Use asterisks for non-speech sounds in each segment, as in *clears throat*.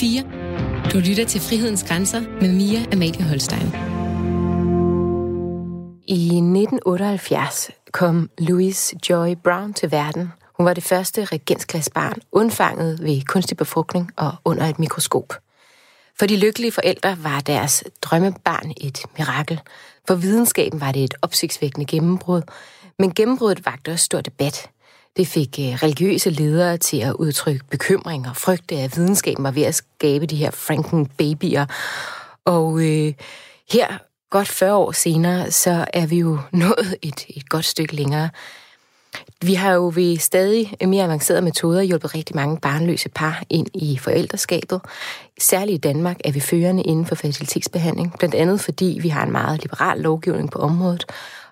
4. Du lytter til Frihedens Grænser med Mia Amalie Holstein. I 1978 kom Louise Joy Brown til verden. Hun var det første regentsklassebarn undfanget ved kunstig befrugtning og under et mikroskop. For de lykkelige forældre var deres drømmebarn et mirakel. For videnskaben var det et opsigtsvækkende gennembrud. Men gennembruddet vagte også stor debat. Det fik øh, religiøse ledere til at udtrykke bekymring og frygte, at videnskaben var ved at skabe de her Franken-babyer. Og øh, her, godt 40 år senere, så er vi jo *laughs* nået et, et godt stykke længere. Vi har jo ved stadig mere avancerede metoder hjulpet rigtig mange barnløse par ind i forældreskabet. Særligt i Danmark er vi førende inden for fertilitetsbehandling, blandt andet fordi vi har en meget liberal lovgivning på området,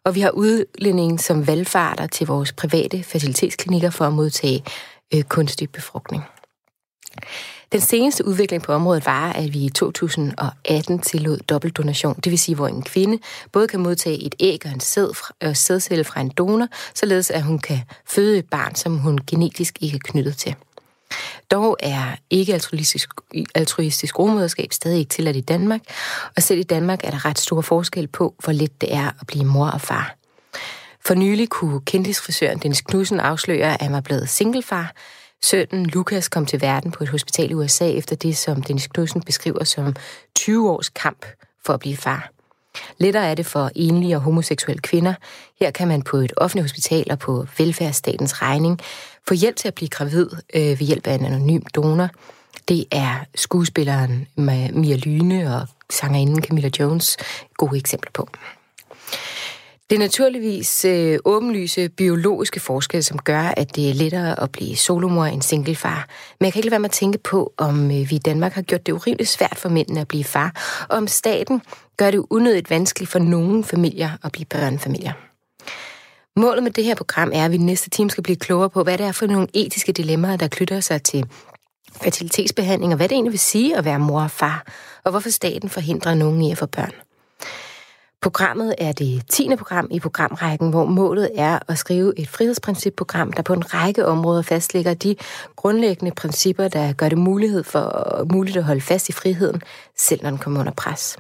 og vi har udlænding som valgfarter til vores private fertilitetsklinikker for at modtage øh, kunstig befrugtning. Den seneste udvikling på området var, at vi i 2018 tillod dobbeltdonation, det vil sige, hvor en kvinde både kan modtage et æg og en sæd fra, øh, sædcelle fra en donor, således at hun kan føde et barn, som hun genetisk ikke er knyttet til. Dog er ikke altruistisk, altruistisk rumoderskab stadig ikke tilladt i Danmark, og selv i Danmark er der ret stor forskel på, hvor let det er at blive mor og far. For nylig kunne kendisfrisøren Dennis Knudsen afsløre, at han var blevet singlefar. Sønnen Lukas kom til verden på et hospital i USA efter det, som Dennis Knudsen beskriver som 20 års kamp for at blive far. Lettere er det for enlige og homoseksuelle kvinder. Her kan man på et offentligt hospital og på velfærdsstatens regning få hjælp til at blive gravid øh, ved hjælp af en anonym donor. Det er skuespilleren Mia Lyne og sangerinden Camilla Jones gode eksempler på. Det er naturligvis øh, åbenlyse biologiske forskelle, som gør, at det er lettere at blive solomor end singlefar. Men jeg kan ikke lade være med at tænke på, om øh, vi i Danmark har gjort det urimeligt svært for mændene at blive far, og om staten gør det unødigt vanskeligt for nogle familier at blive børnefamilier. Målet med det her program er, at vi næste time skal blive klogere på, hvad det er for nogle etiske dilemmaer, der knytter sig til fertilitetsbehandling, og hvad det egentlig vil sige at være mor og far, og hvorfor staten forhindrer nogen i at få børn. Programmet er det 10. program i programrækken, hvor målet er at skrive et frihedsprincipprogram, der på en række områder fastlægger de grundlæggende principper, der gør det mulighed for, muligt at holde fast i friheden, selv når den kommer under pres.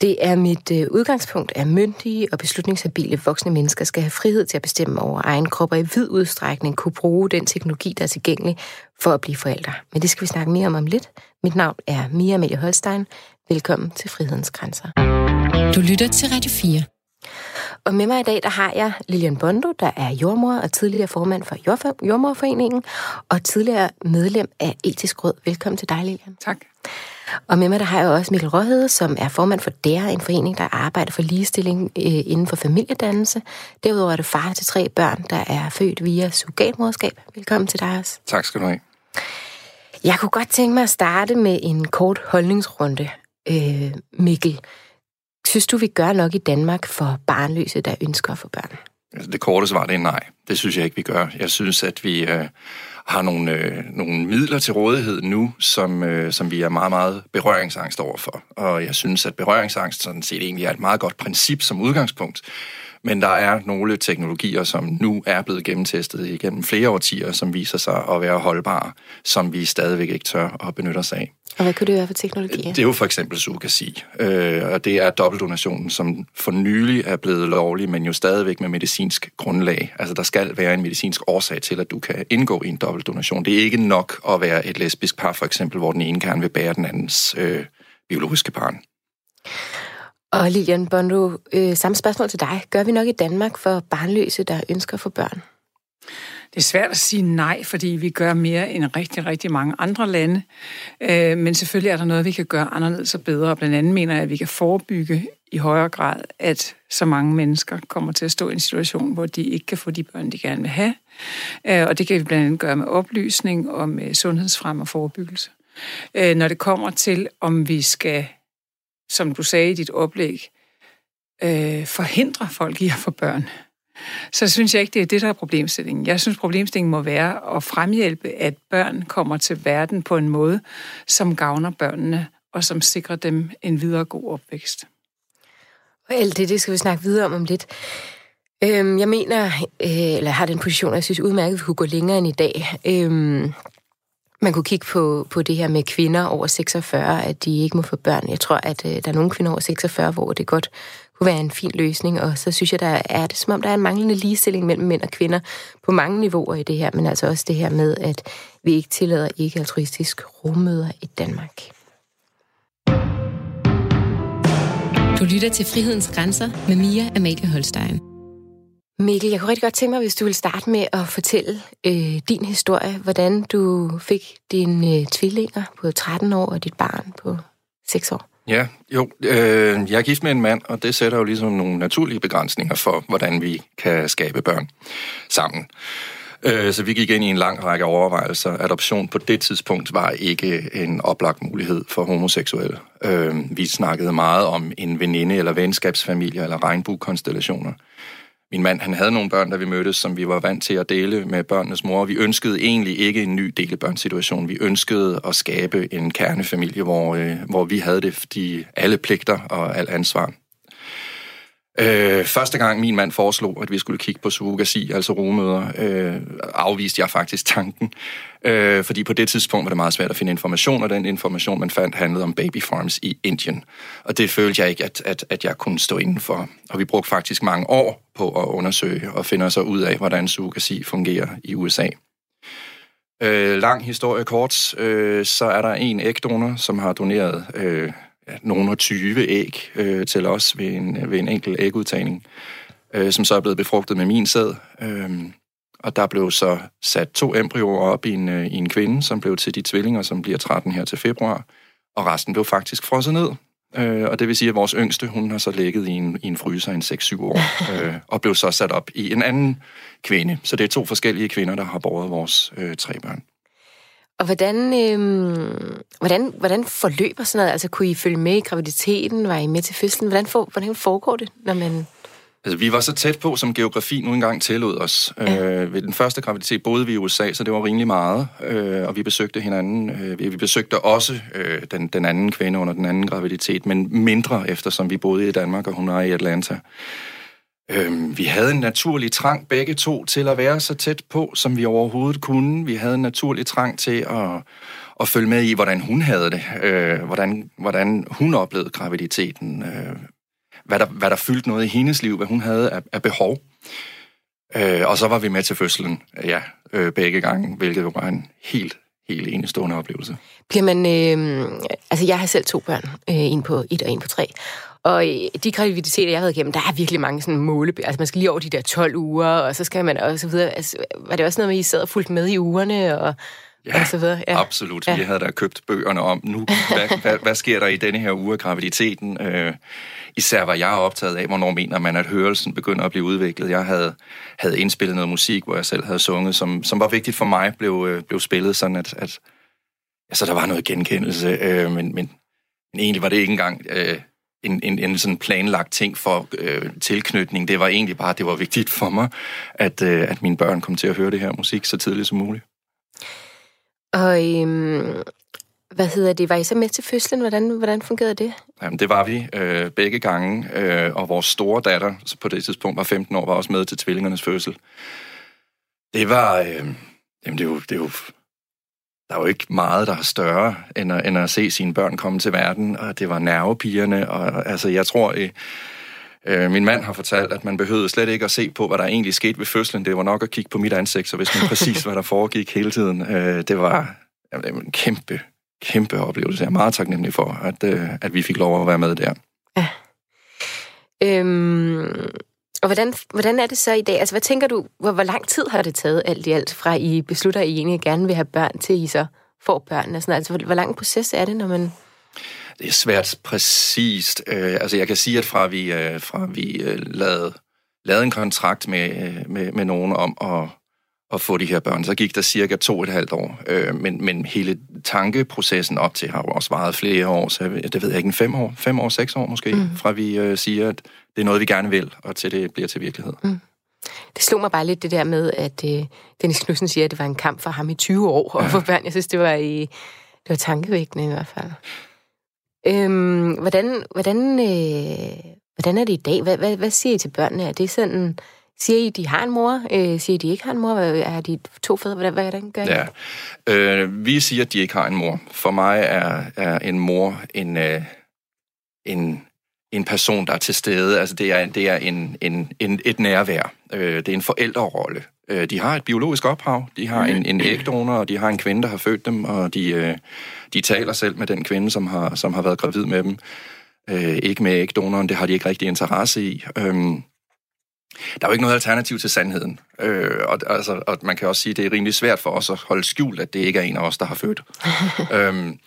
Det er mit øh, udgangspunkt, at myndige og beslutningshabile voksne mennesker skal have frihed til at bestemme over egen krop og i vid udstrækning kunne bruge den teknologi, der er tilgængelig for at blive forældre. Men det skal vi snakke mere om om lidt. Mit navn er Mia Amelie Holstein. Velkommen til Frihedens Grænser. Du lytter til Radio 4. Og med mig i dag, der har jeg Lilian Bondo, der er jordmor og tidligere formand for Jordmorforeningen, og tidligere medlem af Etisk Råd. Velkommen til dig, Lilian. Tak. Og med mig der har jeg også Mikkel Råhede, som er formand for DER, en forening, der arbejder for ligestilling øh, inden for familiedannelse. Derudover er det far til tre børn, der er født via surrogatmoderskab. Velkommen til dig også. Tak skal du have. Jeg kunne godt tænke mig at starte med en kort holdningsrunde. Øh, Mikkel, synes du, vi gør nok i Danmark for barnløse, der ønsker at få børn? Altså, det korte svar det er nej. Det synes jeg ikke, vi gør. Jeg synes, at vi øh, har nogle, øh, nogle midler til rådighed nu, som, øh, som vi er meget, meget berøringsangst overfor. Og jeg synes, at berøringsangst sådan set egentlig er et meget godt princip som udgangspunkt. Men der er nogle teknologier, som nu er blevet gennemtestet igennem flere årtier, som viser sig at være holdbare, som vi stadigvæk ikke tør at benytte os af. Og hvad kunne det være for teknologi? Det er jo for eksempel surrogasi, øh, og det er dobbeltdonationen, som for nylig er blevet lovlig, men jo stadigvæk med medicinsk grundlag. Altså der skal være en medicinsk årsag til, at du kan indgå i en dobbeltdonation. Det er ikke nok at være et lesbisk par, for eksempel, hvor den ene gerne vil bære den andens øh, biologiske barn. Og Lilian Bondo, øh, samme spørgsmål til dig. Gør vi nok i Danmark for barnløse, der ønsker at få børn? Det er svært at sige nej, fordi vi gør mere end rigtig, rigtig mange andre lande. Øh, men selvfølgelig er der noget, vi kan gøre anderledes og bedre. Blandt andet mener jeg, at vi kan forebygge i højere grad, at så mange mennesker kommer til at stå i en situation, hvor de ikke kan få de børn, de gerne vil have. Øh, og det kan vi blandt andet gøre med oplysning og med sundhedsfrem og forebyggelse. Øh, når det kommer til, om vi skal som du sagde i dit oplæg, øh, forhindrer folk i at få børn, så synes jeg ikke, det er det, der er problemstillingen. Jeg synes, problemstillingen må være at fremhjælpe, at børn kommer til verden på en måde, som gavner børnene, og som sikrer dem en videre god opvækst. Og alt det, det skal vi snakke videre om om lidt. Øhm, jeg mener, øh, eller har den position, jeg synes udmærket, vi kunne gå længere end i dag. Øhm, man kunne kigge på, på det her med kvinder over 46, at de ikke må få børn. Jeg tror, at øh, der er nogle kvinder over 46, hvor det godt kunne være en fin løsning, og så synes jeg, der er det som om, der er en manglende ligestilling mellem mænd og kvinder på mange niveauer i det her, men altså også det her med, at vi ikke tillader ikke altruistisk rummøder i Danmark. Du lytter til Frihedens Grænser med Mia Amalie Holstein. Mikkel, jeg kunne rigtig godt tænke mig, hvis du vil starte med at fortælle øh, din historie, hvordan du fik dine øh, tvillinger på 13 år og dit barn på 6 år. Ja, jo, øh, jeg er gift med en mand, og det sætter jo ligesom nogle naturlige begrænsninger for, hvordan vi kan skabe børn sammen. Øh, så vi gik ind i en lang række overvejelser. Adoption på det tidspunkt var ikke en oplagt mulighed for homoseksuelle. Øh, vi snakkede meget om en veninde eller venskabsfamilie eller regnbuekonstellationer. Min mand, han havde nogle børn, da vi mødtes, som vi var vant til at dele med børnenes mor. Vi ønskede egentlig ikke en ny delebørnssituation. Vi ønskede at skabe en kernefamilie, hvor, øh, hvor vi havde det, de alle pligter og al ansvar. Øh, første gang min mand foreslog, at vi skulle kigge på surrogasi, altså rumøder, øh, afviste jeg faktisk tanken. Øh, fordi på det tidspunkt var det meget svært at finde information, og den information, man fandt, handlede om baby farms i Indien. Og det følte jeg ikke, at, at, at jeg kunne stå inden for. Og vi brugte faktisk mange år på at undersøge og finde os ud af, hvordan surrogasi fungerer i USA. Øh, lang historie kort, øh, så er der en ægdonor, som har doneret øh, nogle 20 æg øh, til os ved en, ved en enkelt ægudtagning, øh, som så er blevet befrugtet med min sæd. Øh, og der blev så sat to embryoer op i en, øh, i en kvinde, som blev til de tvillinger, som bliver 13 her til februar. Og resten blev faktisk frosset ned. Øh, og det vil sige, at vores yngste, hun har så ligget i en, i en fryser i en 6-7 år, *laughs* øh, og blev så sat op i en anden kvinde. Så det er to forskellige kvinder, der har båret vores øh, tre børn. Og hvordan, øh, hvordan, hvordan forløber sådan noget? Altså, kunne I følge med i graviditeten? Var I med til fødslen? Hvordan, for, hvordan foregår det, når man... Altså, vi var så tæt på, som geografi nu engang tillod os. Ja. Øh, ved den første graviditet boede vi i USA, så det var rimelig meget, øh, og vi besøgte hinanden. Øh, vi besøgte også øh, den, den anden kvinde under den anden graviditet, men mindre, eftersom vi boede i Danmark, og hun er i Atlanta. Øh, vi havde en naturlig trang begge to til at være så tæt på, som vi overhovedet kunne. Vi havde en naturlig trang til at, at følge med i, hvordan hun havde det, øh, hvordan, hvordan hun oplevede graviditeten, øh, hvad, der, hvad der fyldte noget i hendes liv, hvad hun havde af, af behov. Øh, og så var vi med til fødslen, ja, øh, begge gange, hvilket var en helt, helt enestående oplevelse. Bliver man, øh, altså jeg har selv to børn, øh, en på et og en på tre, og de graviditeter, jeg har været igennem, der er virkelig mange sådan måle... Altså, man skal lige over de der 12 uger, og så skal man også så videre. Altså, var det også noget med, at I sad og fulgte med i ugerne, og, ja, og så videre? Ja, absolut. Ja. Vi havde da købt bøgerne om, nu, hvad, hvad, hvad sker der i denne her uge af graviditeten? Øh, især var jeg optaget af, hvornår mener man, at hørelsen begynder at blive udviklet. Jeg havde, havde indspillet noget musik, hvor jeg selv havde sunget, som, som var vigtigt for mig, blev, øh, blev spillet sådan, at, at altså, der var noget genkendelse, øh, men, men, men egentlig var det ikke engang... Øh, en, en, en sådan planlagt ting for øh, tilknytning. Det var egentlig bare, det var vigtigt for mig, at, øh, at mine børn kom til at høre det her musik så tidligt som muligt. Og øhm, hvad hedder det? Var I så med til fødslen? Hvordan, hvordan fungerede det? Jamen, det var vi øh, begge gange, øh, og vores store datter, på det tidspunkt var 15 år, var også med til tvillingernes fødsel. Det var... Øh, jamen, det er jo, det er jo der er jo ikke meget, der er større, end at, end at se sine børn komme til verden, og det var nervepigerne, og altså, jeg tror, øh, min mand har fortalt, at man behøvede slet ikke at se på, hvad der egentlig skete ved fødslen. Det var nok at kigge på mit ansigt, så hvis man *laughs* præcis, hvad der foregik hele tiden. Øh, det, var, jamen, det var en kæmpe, kæmpe oplevelse. Jeg er meget taknemmelig for, at, øh, at vi fik lov at være med der. Ja. Øhm, og hvordan, hvordan er det så i dag? Altså, hvad tænker du, hvor, hvor lang tid har det taget alt i alt, fra I beslutter, at I egentlig gerne vil have børn, til I så får børn? sådan altså hvor, hvor lang proces er det, når man... Det er svært præcist. Øh, altså, jeg kan sige, at fra vi, øh, fra vi øh, lavede, lavede en kontrakt med, øh, med, med nogen om at at få de her børn. Så gik der cirka to og et halvt år. Øh, men, men hele tankeprocessen op til har jo også varet flere år, så det ved jeg ikke, en fem år, fem år, seks år måske, mm. fra vi øh, siger, at det er noget, vi gerne vil, og til det bliver til virkelighed. Mm. Det slog mig bare lidt det der med, at øh, Dennis Knudsen siger, at det var en kamp for ham i 20 år at ja. få børn. Jeg synes, det var, i, det var tankevækkende i hvert fald. Øhm, hvordan, hvordan, øh, hvordan er det i dag? Hvad, hvad, hvad siger I til børnene? Er det sådan Siger I, de har en mor? Øh, siger I, de ikke har en mor? Er de to fædre? Hvad, hvordan gør I? Ja. Øh, vi siger, at de ikke har en mor. For mig er, er en mor en, øh, en, en person, der er til stede. Altså, det er, det er en, en, en, et nærvær. Øh, det er en forældrerolle. Øh, de har et biologisk ophav. De har en, en ægdonor, og de har en kvinde, der har født dem, og de, øh, de taler selv med den kvinde, som har, som har været gravid med dem. Øh, ikke med ægdonoren, det har de ikke rigtig interesse i. Øh, der er jo ikke noget alternativ til sandheden. Øh, og, altså, og man kan også sige, at det er rimelig svært for os at holde skjult, at det ikke er en af os, der har født. *laughs* øhm,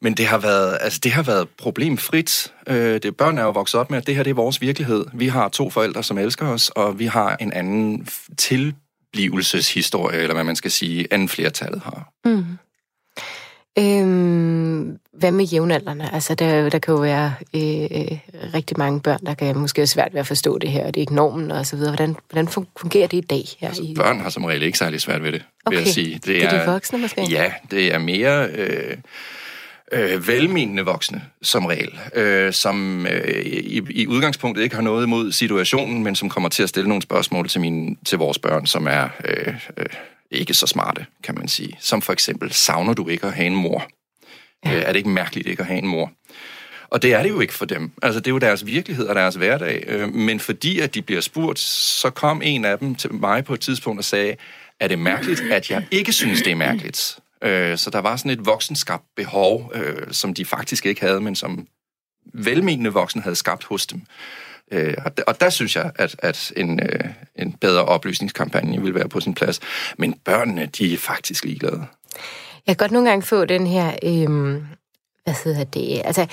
men det har været, altså, det har været problemfrit. Øh, det, børn er jo vokset op med, at det her det er vores virkelighed. Vi har to forældre, som elsker os, og vi har en anden tilblivelseshistorie, eller hvad man skal sige, end flertallet har. Mm. Øhm, hvad med jævnaldrende? Altså, der, der kan jo være øh, rigtig mange børn, der kan måske have svært ved at forstå det her, og det er ikke normen og så videre. Hvordan, hvordan fungerer det i dag? Her altså, i... Børn har som regel ikke særlig svært ved det, okay. vil jeg sige. Det, det er, er de voksne måske? Ja, det er mere... Øh, øh, velmenende voksne, som regel, øh, som øh, i, i udgangspunktet ikke har noget imod situationen, men som kommer til at stille nogle spørgsmål til, mine, til vores børn, som er øh, øh, ikke så smarte, kan man sige. Som for eksempel, savner du ikke at have en mor? Ja. Øh, er det ikke mærkeligt ikke at have en mor? Og det er det jo ikke for dem. Altså, det er jo deres virkelighed og deres hverdag. Øh, men fordi at de bliver spurgt, så kom en af dem til mig på et tidspunkt og sagde, er det mærkeligt, at jeg ikke synes, det er mærkeligt? Øh, så der var sådan et voksenskabt behov, øh, som de faktisk ikke havde, men som velmenende voksne havde skabt hos dem. Øh, og der synes jeg, at, at en, øh, en bedre oplysningskampagne ville være på sin plads. Men børnene, de er faktisk ligeglade. Jeg kan godt nogle gange få den her, øhm, hvad hedder det, altså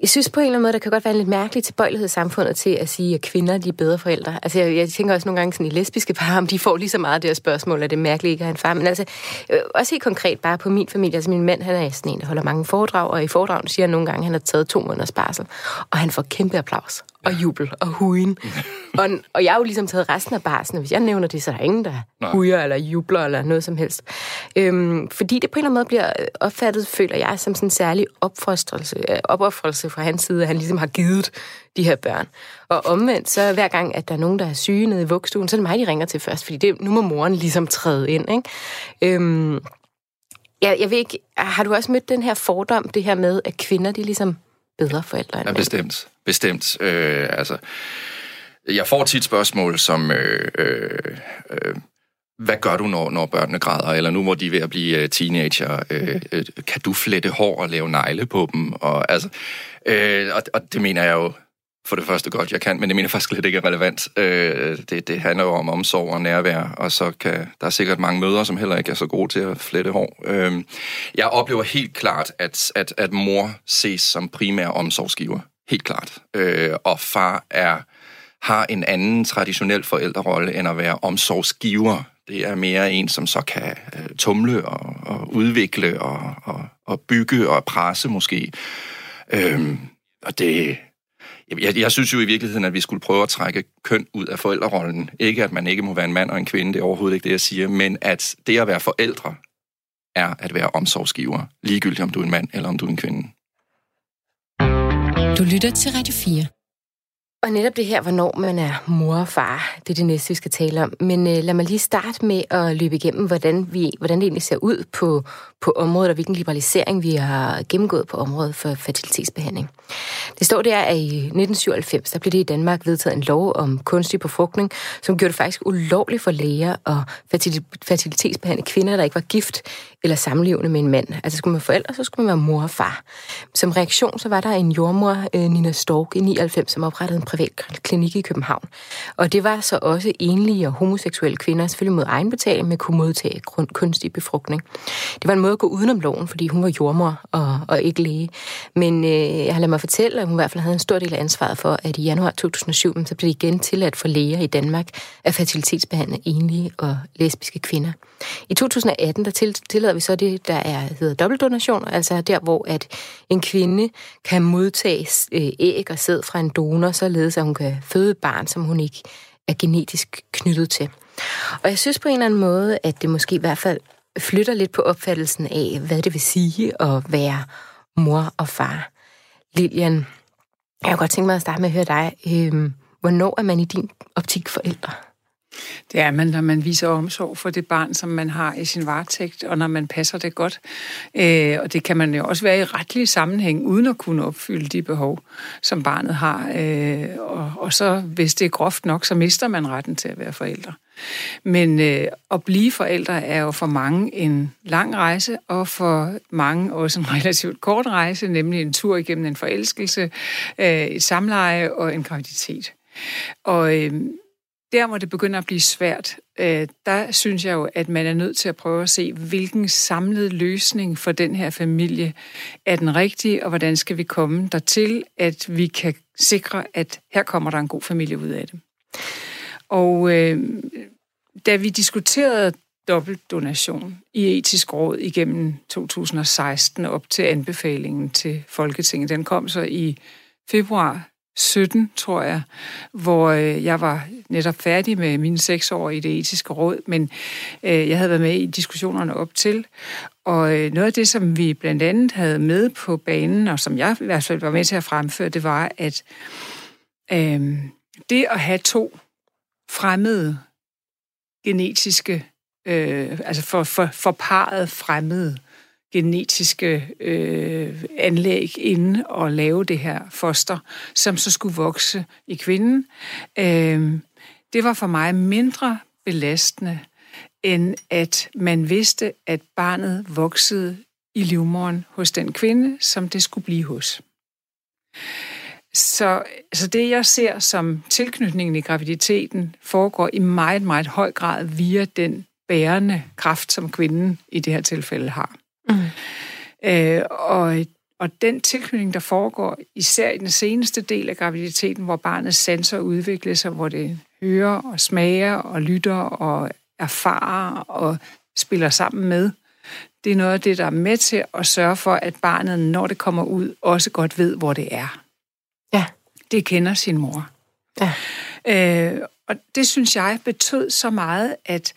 jeg synes på en eller anden måde, der kan godt være en lidt mærkelig tilbøjelighed i samfundet til at sige, at kvinder de er bedre forældre. Altså jeg, jeg tænker også nogle gange sådan i lesbiske par, om de får lige så meget det her spørgsmål, at det er mærkeligt ikke at have en far. Men altså, øh, også helt konkret bare på min familie. Altså min mand, han er sådan en, der holder mange foredrag, og i foredragen siger han nogle gange, at han har taget to måneders barsel. Og han får kæmpe applaus og jubel og hujen. *laughs* og, og jeg har jo ligesom taget resten af barsen, og hvis jeg nævner det, så er der ingen, der Nej. hujer eller jubler eller noget som helst. Øhm, fordi det på en eller anden måde bliver opfattet, føler jeg, som sådan en særlig øh, opoffrelse fra hans side, at han ligesom har givet de her børn. Og omvendt, så hver gang, at der er nogen, der er syge nede i vugstuen, så er det mig, de ringer til først, fordi det, nu må moren ligesom træde ind. Ikke? Øhm, jeg, jeg ved ikke, har du også mødt den her fordom, det her med, at kvinder, de ligesom bedre forældre end Ja, bestemt. Bestemt. Øh, altså, jeg får tit spørgsmål som, øh, øh, øh, hvad gør du, når, når børnene græder? Eller nu hvor de er ved at blive øh, teenager, øh, øh, kan du flette hår og lave negle på dem? Og, altså, øh, og, og det mener jeg jo for det første godt, jeg kan, men det mener jeg faktisk slet ikke er relevant. Øh, det, det handler jo om omsorg og nærvær, og så kan der er sikkert mange mødre, som heller ikke er så gode til at flette hår. Øh, jeg oplever helt klart, at, at, at mor ses som primær omsorgsgiver. Helt klart. Øh, og far er har en anden traditionel forældrerolle end at være omsorgsgiver. Det er mere en, som så kan øh, tumle og, og udvikle og, og, og bygge og presse måske. Øhm, og det, jeg, jeg synes jo i virkeligheden, at vi skulle prøve at trække køn ud af forældrerollen. Ikke at man ikke må være en mand og en kvinde, det er overhovedet ikke det, jeg siger, men at det at være forældre er at være omsorgsgiver, ligegyldigt om du er en mand eller om du er en kvinde. Du lytter til Radio 4. Og netop det her, hvornår man er mor og far, det er det næste, vi skal tale om. Men øh, lad mig lige starte med at løbe igennem, hvordan, vi, hvordan det egentlig ser ud på, på området, og hvilken liberalisering vi har gennemgået på området for fertilitetsbehandling. Det står der, at i 1997, der blev det i Danmark vedtaget en lov om kunstig befrugtning, som gjorde det faktisk ulovligt for læger at fertilitetsbehandle kvinder, der ikke var gift eller samlevende med en mand. Altså skulle man forældre, så skulle man være mor og far. Som reaktion, så var der en jordmor, øh, Nina Stork, i 99, som oprettede en privat klinik i København. Og det var så også enlige og homoseksuelle kvinder, selvfølgelig mod egenbetaling, med kunne modtage kunstig befrugtning. Det var en måde at gå udenom loven, fordi hun var jordmor og, og ikke læge. Men øh, jeg har ladet mig fortælle, at hun i hvert fald havde en stor del af ansvaret for, at i januar 2007, så blev det igen tilladt for læger i Danmark at fertilitetsbehandle enlige og lesbiske kvinder. I 2018, der tillader vi så det, der er, hedder dobbeltdonation, altså der, hvor at en kvinde kan modtage øh, æg og sæd fra en donor, således at hun kan føde et barn, som hun ikke er genetisk knyttet til. Og jeg synes på en eller anden måde, at det måske i hvert fald flytter lidt på opfattelsen af, hvad det vil sige at være mor og far. Lilian, jeg kunne godt tænke mig at starte med at høre dig. Øhm, Hvornår er man i din optik forældre? Det er man, når man viser omsorg for det barn, som man har i sin varetægt, og når man passer det godt. Øh, og det kan man jo også være i retlig sammenhæng, uden at kunne opfylde de behov, som barnet har. Øh, og, og så, hvis det er groft nok, så mister man retten til at være forældre. Men øh, at blive forældre er jo for mange en lang rejse, og for mange også en *laughs* relativt kort rejse, nemlig en tur igennem en forelskelse, øh, et samleje og en graviditet. Og øh, der, hvor det begynder at blive svært, øh, der synes jeg jo, at man er nødt til at prøve at se, hvilken samlet løsning for den her familie er den rigtige, og hvordan skal vi komme dertil, at vi kan sikre, at her kommer der en god familie ud af det. Og øh, da vi diskuterede dobbeltdonation i etisk råd igennem 2016 op til anbefalingen til Folketinget, den kom så i februar 17, tror jeg, hvor øh, jeg var netop færdig med mine seks år i det etiske råd, men øh, jeg havde været med i diskussionerne op til. Og øh, noget af det, som vi blandt andet havde med på banen, og som jeg i hvert fald var med til at fremføre, det var, at øh, det at have to fremmede genetiske, øh, altså for, for, for parret fremmede genetiske øh, anlæg inde og lave det her foster, som så skulle vokse i kvinden. Øh, det var for mig mindre belastende, end at man vidste, at barnet voksede i livmoren hos den kvinde, som det skulle blive hos. Så, så det, jeg ser som tilknytningen i graviditeten, foregår i meget, meget høj grad via den bærende kraft, som kvinden i det her tilfælde har. Mm. Øh, og, og den tilknytning, der foregår især i den seneste del af graviditeten, hvor barnets sanser udvikler sig, hvor det hører og smager og lytter og erfarer og spiller sammen med, det er noget af det, der er med til at sørge for, at barnet, når det kommer ud, også godt ved, hvor det er. Ja. Det kender sin mor. Ja. Øh, og det synes jeg betød så meget, at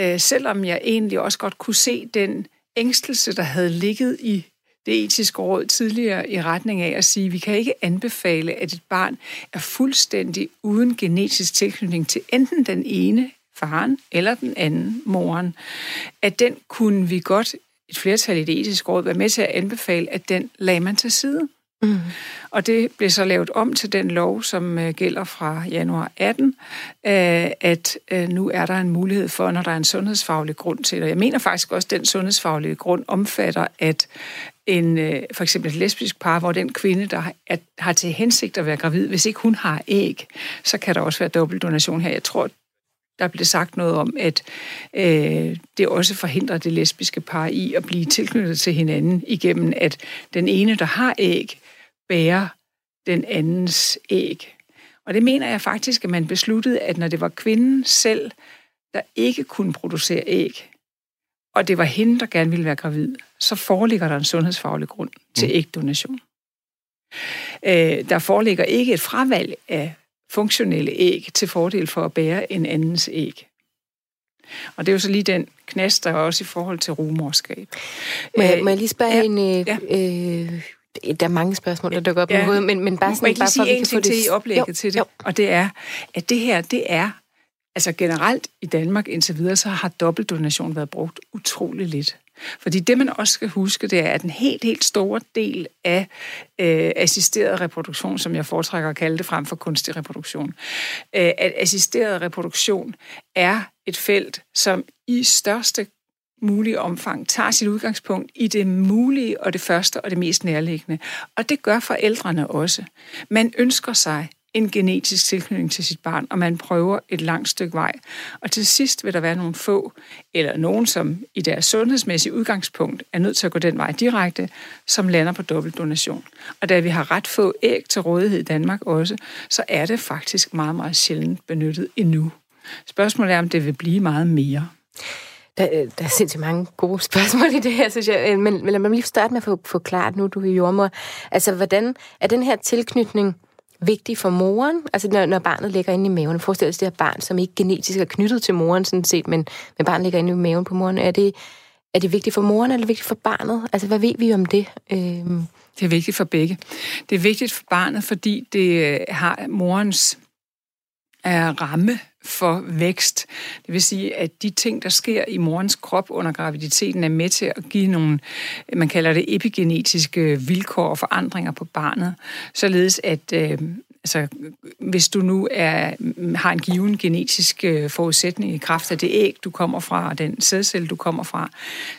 øh, selvom jeg egentlig også godt kunne se den ængstelse, der havde ligget i det etiske råd tidligere i retning af at sige, at vi kan ikke anbefale, at et barn er fuldstændig uden genetisk tilknytning til enten den ene faren eller den anden moren, at den kunne vi godt, et flertal i det etiske råd, være med til at anbefale, at den lagde man til side. Mm. Og det blev så lavet om til den lov, som øh, gælder fra januar 18, øh, at øh, nu er der en mulighed for, når der er en sundhedsfaglig grund til det. Jeg mener faktisk også, at den sundhedsfaglige grund omfatter, at en, for eksempel et lesbisk par, hvor den kvinde, der har, har til hensigt at være gravid, hvis ikke hun har æg, så kan der også være dobbeltdonation her. Jeg tror, der blev sagt noget om, at øh, det også forhindrer det lesbiske par i at blive tilknyttet til hinanden igennem, at den ene, der har æg, bære den andens æg. Og det mener jeg faktisk, at man besluttede, at når det var kvinden selv, der ikke kunne producere æg, og det var hende, der gerne ville være gravid, så foreligger der en sundhedsfaglig grund til mm. ægdonation. Øh, der foreligger ikke et fravalg af funktionelle æg til fordel for at bære en andens æg. Og det er jo så lige den knast, der er også i forhold til rumorskab. Må jeg, må jeg lige spørge ja, en... Øh, ja. øh, der er mange spørgsmål, der dukker op ja. i hovedet, men, men bare sådan, bare for, at vi kan få det... til i oplægget jo, til det, jo. og det er, at det her, det er, altså generelt i Danmark indtil videre, så har dobbeltdonation været brugt utrolig lidt. Fordi det, man også skal huske, det er, at en helt, helt stor del af øh, assisteret reproduktion, som jeg foretrækker at kalde det frem for kunstig reproduktion, øh, at assisteret reproduktion er et felt, som i største mulige omfang tager sit udgangspunkt i det mulige og det første og det mest nærliggende. Og det gør forældrene også. Man ønsker sig en genetisk tilknytning til sit barn, og man prøver et langt stykke vej. Og til sidst vil der være nogle få, eller nogen, som i deres sundhedsmæssige udgangspunkt er nødt til at gå den vej direkte, som lander på dobbeltdonation. Og da vi har ret få æg til rådighed i Danmark også, så er det faktisk meget, meget sjældent benyttet endnu. Spørgsmålet er, om det vil blive meget mere. Der, øh, der er sindssygt mange gode *laughs* spørgsmål i det her, synes jeg. Øh, men, men lad mig lige starte med at få, forklaret klart nu, du er jordmor. Altså, hvordan er den her tilknytning vigtig for moren? Altså, når, når barnet ligger inde i maven. Forestil dig det her barn, som ikke genetisk er knyttet til moren, sådan set, men, men barnet ligger inde i maven på moren. Er det, er det vigtigt for moren, eller er det vigtigt for barnet? Altså, hvad ved vi om det? Øhm. Det er vigtigt for begge. Det er vigtigt for barnet, fordi det øh, har morens ramme for vækst. Det vil sige, at de ting, der sker i morens krop under graviditeten, er med til at give nogle, man kalder det epigenetiske vilkår og forandringer på barnet, således at øh, altså, hvis du nu er, har en given genetisk øh, forudsætning i kraft af det æg, du kommer fra, og den sædcelle, du kommer fra,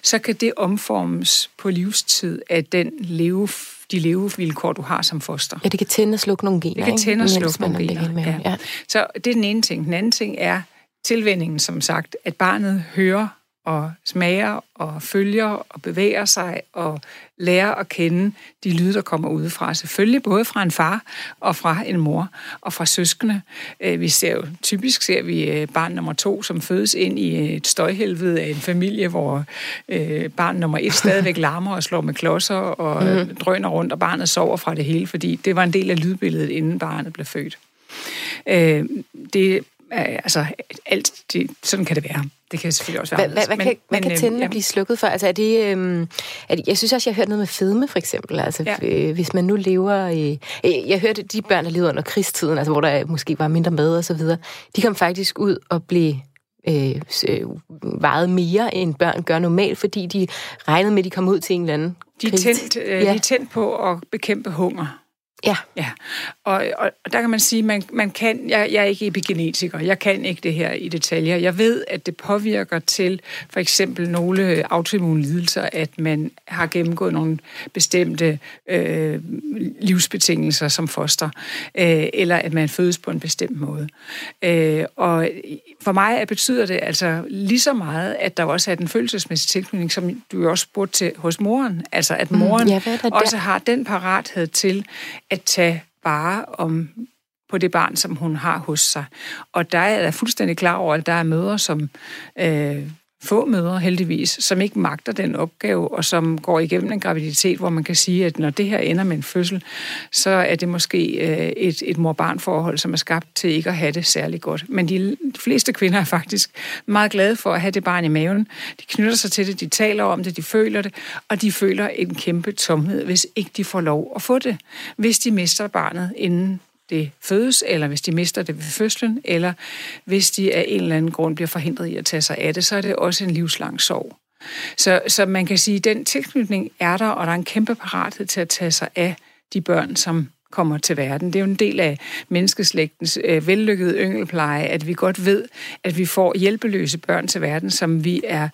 så kan det omformes på livstid af den leve de levevilkår, du har som foster. Ja, det kan tænde og slukke nogle gener. Det kan tænde og slukke nogle gener. Ja. Ja. Så det er den ene ting. Den anden ting er tilvændingen, som sagt, at barnet hører og smager og følger og bevæger sig og lærer at kende de lyde, der kommer udefra. Selvfølgelig både fra en far og fra en mor og fra søskende. Øh, vi ser jo, typisk ser vi øh, barn nummer to, som fødes ind i et støjhelvede af en familie, hvor øh, barn nummer et *laughs* stadigvæk larmer og slår med klodser og mm-hmm. drøner rundt, og barnet sover fra det hele, fordi det var en del af lydbilledet, inden barnet blev født. Det altså, alt, det, sådan kan det være. Det kan selvfølgelig også være Hvad, hvad, hvad, kan, hvad kan tændene øh, blive slukket for? Altså, er det, øhm, er det, jeg synes også, jeg har hørt noget med fedme, for eksempel. Altså, ja. øh, hvis man nu lever i... Øh, jeg hørte, de børn, der levede under krigstiden, altså, hvor der måske var mindre mad og så videre, de kom faktisk ud og blev øh, øh, vejet mere, end børn gør normalt, fordi de regnede med, at de kom ud til en eller anden de er tændt, øh, ja. de er tændt på at bekæmpe hunger. Ja. ja. Og, og, og der kan man sige, man, man kan, jeg, jeg er ikke epigenetiker, jeg kan ikke det her i detaljer. Jeg ved, at det påvirker til for eksempel nogle autoimmune lidelser, at man har gennemgået nogle bestemte øh, livsbetingelser som foster, øh, eller at man fødes på en bestemt måde. Øh, og for mig betyder det altså lige så meget, at der også er den følelsesmæssige tilknytning, som du også spurgte til hos moren. Altså at moren mm, ja, også har den parathed til at tage vare om på det barn, som hun har hos sig. Og der er jeg fuldstændig klar over, at der er mødre, som øh, få mødre heldigvis, som ikke magter den opgave, og som går igennem en graviditet, hvor man kan sige, at når det her ender med en fødsel, så er det måske øh, et, et mor-barn-forhold, som er skabt til ikke at have det særlig godt. Men de, de fleste kvinder er faktisk meget glade for at have det barn i maven. De knytter sig til det, de taler om det, de føler det, og de føler en kæmpe tomhed, hvis ikke de får lov at få det. Hvis de mister barnet inden det fødes, eller hvis de mister det ved fødslen, eller hvis de af en eller anden grund bliver forhindret i at tage sig af det, så er det også en livslang sorg. Så, så man kan sige, at den tilknytning er der, og der er en kæmpe parathed til at tage sig af de børn, som kommer til verden. Det er jo en del af menneskeslægtens øh, vellykkede yngelpleje, at vi godt ved, at vi får hjælpeløse børn til verden, som vi er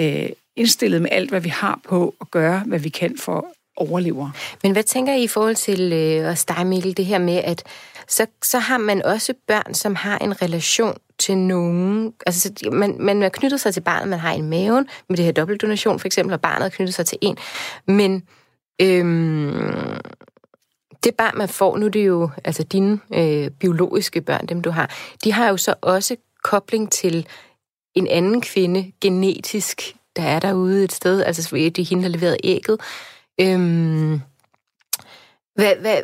øh, indstillet med alt, hvad vi har på at gøre, hvad vi kan for overlever. Men hvad tænker I i forhold til øh, os dig, Mikkel, det her med, at så, så har man også børn, som har en relation til nogen. Altså, man, man er knyttet sig til barnet, man har en maven, med det her dobbeltdonation for eksempel, og barnet er knyttet sig til en. Men øhm, det barn, man får, nu er det jo altså dine øh, biologiske børn, dem du har, de har jo så også kobling til en anden kvinde genetisk, der er derude et sted, altså det er hende, der leverede ægget, Øhm, hvad, hvad,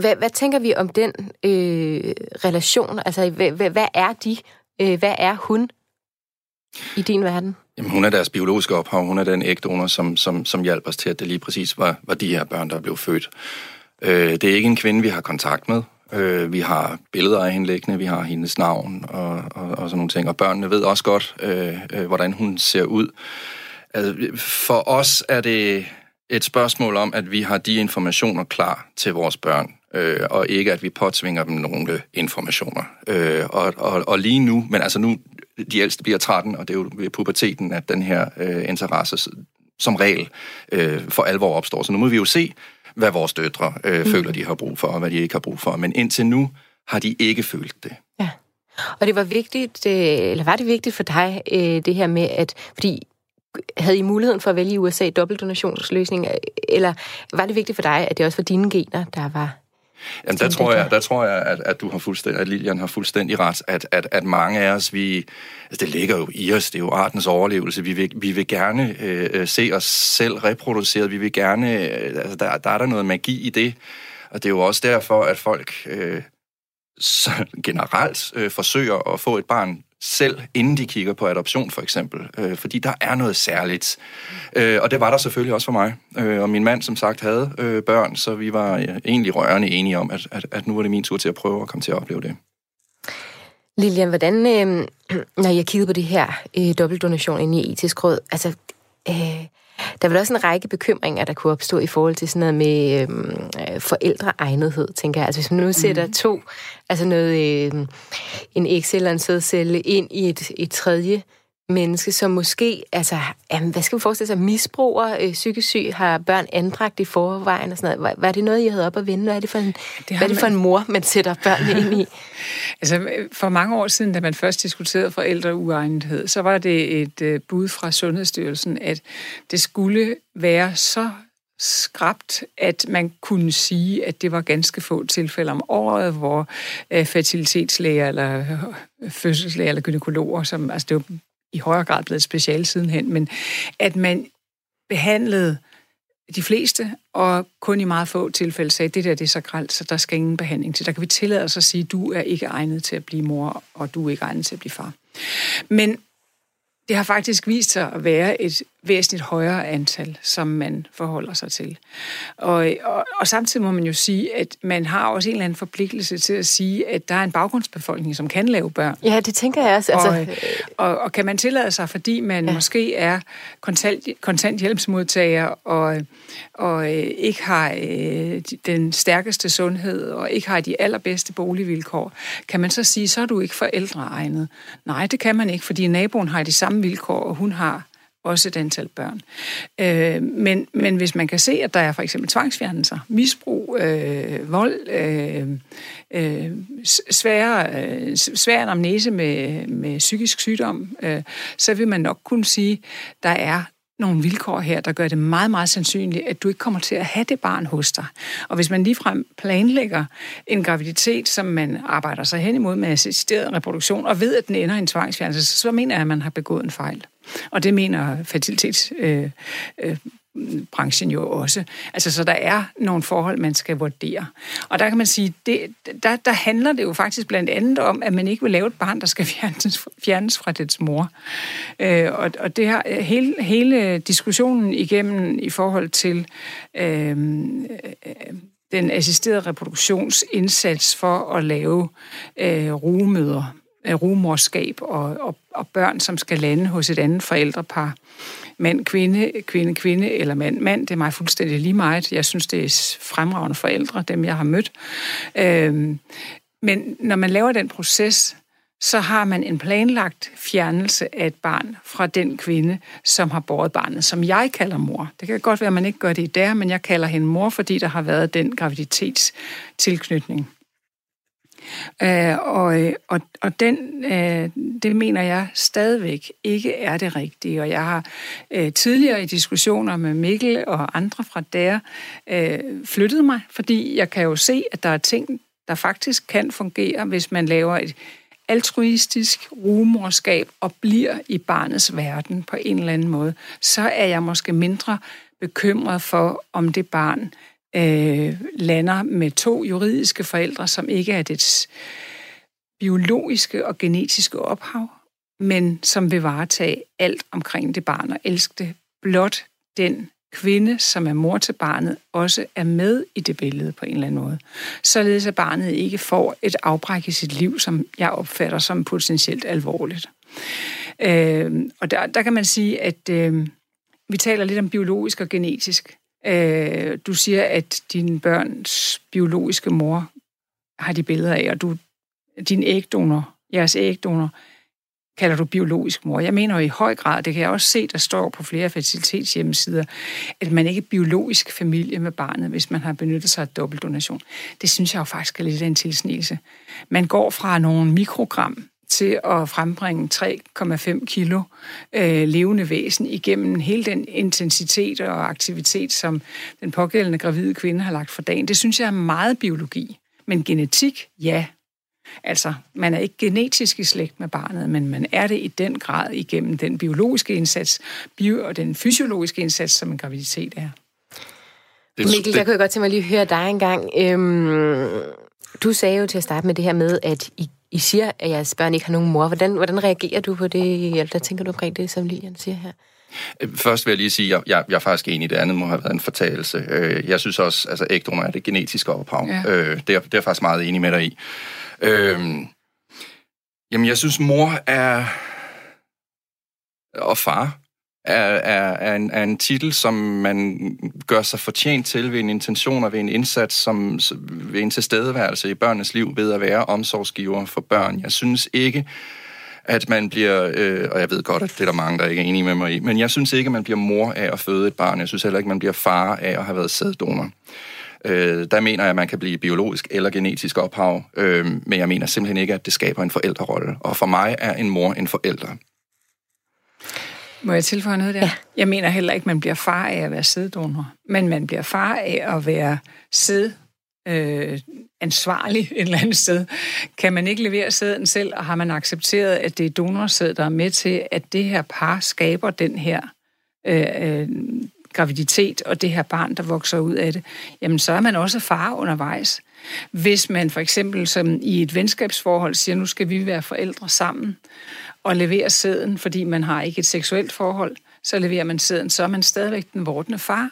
hvad, hvad tænker vi om den øh, relation? Altså, hvad, hvad, hvad er de? Øh, hvad er hun i din verden? Jamen, hun er deres biologiske ophav. Hun er den ægdonor, som, som, som hjalp os til, at det lige præcis var, var de her børn, der blev født. Øh, det er ikke en kvinde, vi har kontakt med. Øh, vi har billeder af hende liggende, vi har hendes navn og, og, og sådan nogle ting. Og børnene ved også godt, øh, øh, hvordan hun ser ud. Altså, for os er det et spørgsmål om, at vi har de informationer klar til vores børn, øh, og ikke at vi påtvinger dem nogle informationer. Øh, og, og, og lige nu, men altså nu, de ældste bliver 13, og det er jo ved puberteten, at den her øh, interesse som regel øh, for alvor opstår. Så nu må vi jo se, hvad vores døtre øh, mm. føler, de har brug for, og hvad de ikke har brug for. Men indtil nu har de ikke følt det. Ja. Og det var vigtigt, øh, eller var det vigtigt for dig, øh, det her med, at, fordi havde I muligheden for at vælge i USA dobbeltdonationsløsning, eller var det vigtigt for dig, at det også var dine gener, der var Jamen, der tror jeg, der tror jeg at, at du har fuldstændig, at Lilian har fuldstændig ret, at, at, at mange af os, vi, altså det ligger jo i os, det er jo artens overlevelse, vi vil, vi vil gerne øh, se os selv reproduceret, vi vil gerne, øh, altså der, der er der noget magi i det, og det er jo også derfor, at folk øh, så generelt øh, forsøger at få et barn selv, inden de kigger på adoption for eksempel. Øh, fordi der er noget særligt. Øh, og det var der selvfølgelig også for mig. Øh, og min mand, som sagt, havde øh, børn, så vi var øh, egentlig rørende enige om, at, at, at nu var det min tur til at prøve at komme til at opleve det. Lilian, hvordan, øh, *clears throat* når jeg kiggede på det her øh, dobbeltdonation inde i etisk råd, altså, øh, der er vel også en række bekymringer, der kunne opstå i forhold til sådan noget med øh, forældreegnethed, tænker jeg. Altså hvis man nu sætter mm. to, altså noget, øh, en æg eller en sædcelle ind i et, et tredje menneske, som måske, altså, jamen, hvad skal vi forestille sig, misbruger øh, psykisk syg, har børn anbragt i forvejen og sådan noget. Hvad, er det noget, I havde op at vinde? Hvad er det for en, det hvad er det for en mor, man sætter børnene ind i? *laughs* altså, for mange år siden, da man først diskuterede forældreuegnethed, så var det et øh, bud fra Sundhedsstyrelsen, at det skulle være så skrabt, at man kunne sige, at det var ganske få tilfælde om året, hvor øh, fertilitetslæger eller øh, fødselslæger eller gynekologer, som, altså det var i højere grad blevet special sidenhen, men at man behandlede de fleste, og kun i meget få tilfælde sagde, det der det er så så der skal ingen behandling til. Der kan vi tillade os at sige, du er ikke egnet til at blive mor, og du er ikke egnet til at blive far. Men det har faktisk vist sig at være et væsentligt højere antal, som man forholder sig til. Og, og, og samtidig må man jo sige, at man har også en eller anden forpligtelse til at sige, at der er en baggrundsbefolkning, som kan lave børn. Ja, det tænker jeg også. Altså... Og, og, og kan man tillade sig, fordi man ja. måske er kontant, kontanthjælpsmodtager og, og øh, ikke har øh, den stærkeste sundhed og ikke har de allerbedste boligvilkår, kan man så sige, så er du ikke forældreegnet? Nej, det kan man ikke, fordi naboen har de samme vilkår, og hun har også et antal børn. Øh, men, men hvis man kan se, at der er for eksempel tvangsfjernelser, misbrug, øh, vold, øh, øh, svær, øh, svær amnese med, med psykisk sygdom, øh, så vil man nok kunne sige, at der er nogle vilkår her, der gør det meget, meget sandsynligt, at du ikke kommer til at have det barn hos dig. Og hvis man ligefrem planlægger en graviditet, som man arbejder sig hen imod med assisteret reproduktion, og ved, at den ender i en tvangsfjernelse, så mener jeg, at man har begået en fejl. Og det mener fertilitets... Øh, øh, branchen jo også. Altså, så der er nogle forhold, man skal vurdere. Og der kan man sige, det, der, der handler det jo faktisk blandt andet om, at man ikke vil lave et barn, der skal *laughs* fjernes, fjernes fra dets mor. Øh, og, og det har hele, hele diskussionen igennem i forhold til øh, øh den assisterede reproduktionsindsats for at lave øh, rugemøder, øh, rugemorskab og, og, og børn, som skal lande hos et andet forældrepar mand, kvinde, kvinde, kvinde eller mand, mand. Det er mig fuldstændig lige meget. Jeg synes, det er fremragende forældre, dem jeg har mødt. Øhm, men når man laver den proces, så har man en planlagt fjernelse af et barn fra den kvinde, som har båret barnet, som jeg kalder mor. Det kan godt være, at man ikke gør det i der, men jeg kalder hende mor, fordi der har været den graviditetstilknytning. Øh, og, og, og den, øh, det mener jeg stadigvæk ikke er det rigtige. Og jeg har øh, tidligere i diskussioner med Mikkel og andre fra der øh, flyttet mig, fordi jeg kan jo se, at der er ting, der faktisk kan fungere, hvis man laver et altruistisk rumorskab og bliver i barnets verden på en eller anden måde, så er jeg måske mindre bekymret for, om det barn øh, lander med to juridiske forældre, som ikke er dets biologiske og genetiske ophav, men som vil varetage alt omkring det barn og elske det. Blot den kvinde, som er mor til barnet, også er med i det billede på en eller anden måde. Således at barnet ikke får et afbræk i sit liv, som jeg opfatter som potentielt alvorligt. Øh, og der, der kan man sige, at øh, vi taler lidt om biologisk og genetisk. Øh, du siger, at din børns biologiske mor har de billeder af, og du, din ægdonor, jeres ægdonor, kalder du biologisk mor. Jeg mener jo i høj grad, det kan jeg også se, der står på flere facilitetshjemmesider, at man ikke er biologisk familie med barnet, hvis man har benyttet sig af dobbeltdonation. Det synes jeg jo faktisk er lidt af en tilsnelse. Man går fra nogle mikrogram til at frembringe 3,5 kilo øh, levende væsen igennem hele den intensitet og aktivitet, som den pågældende gravide kvinde har lagt for dagen. Det synes jeg er meget biologi. Men genetik, ja. Altså, man er ikke genetisk i slægt med barnet, men man er det i den grad igennem den biologiske indsats bio- og den fysiologiske indsats, som en graviditet er. Mikkel, jeg kunne godt tænke mig lige at høre dig engang. Øhm, du sagde jo til at starte med det her med, at I i siger, at jeres børn ikke har nogen mor. Hvordan, hvordan reagerer du på det, eller hvad tænker du omkring det, som Lilian siger her? Først vil jeg lige sige, at jeg, jeg er faktisk enig i det andet, må have været en fortalelse. Øh, jeg synes også, at altså, ægdonor er det genetiske ophav. Ja. Øh, det, er, det er jeg faktisk meget enig med dig i. Øh, Jamen, jeg synes, mor er... og far er, er, er, en, er en titel, som man gør sig fortjent til ved en intention og ved en indsats, som, ved en tilstedeværelse i børnenes liv ved at være omsorgsgiver for børn. Jeg synes ikke, at man bliver, øh, og jeg ved godt, at det er der mange, der ikke er enige med mig i, men jeg synes ikke, at man bliver mor af at føde et barn. Jeg synes heller ikke, at man bliver far af at have været sæddonor. Øh, der mener jeg, at man kan blive biologisk eller genetisk ophav, øh, men jeg mener simpelthen ikke, at det skaber en forældrerolle. Og for mig er en mor en forælder. Må jeg tilføje noget der? Ja. Jeg mener heller ikke, at man bliver far af at være sæddonor, men man bliver far af at være sæd øh, ansvarlig et eller andet sted. Kan man ikke levere sæden selv, og har man accepteret, at det er donorsæd, der er med til, at det her par skaber den her øh, øh, graviditet og det her barn, der vokser ud af det, jamen så er man også far undervejs. Hvis man for eksempel som i et venskabsforhold siger, nu skal vi være forældre sammen, og levere sæden, fordi man har ikke et seksuelt forhold, så leverer man sæden, så er man stadigvæk den vortende far.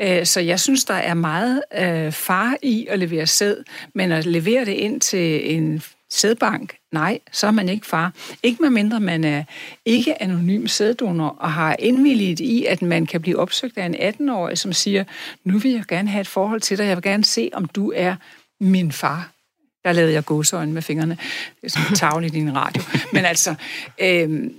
Øh, så jeg synes, der er meget øh, far i at levere sæd, men at levere det ind til en sædbank, nej, så er man ikke far. Ikke med mindre man er ikke anonym sæddonor og har indvilliget i, at man kan blive opsøgt af en 18-årig, som siger, nu vil jeg gerne have et forhold til dig, jeg vil gerne se, om du er min far. Der lavede jeg gåsøjne med fingrene. Det er sådan tavligt i en radio. Men altså, øhm,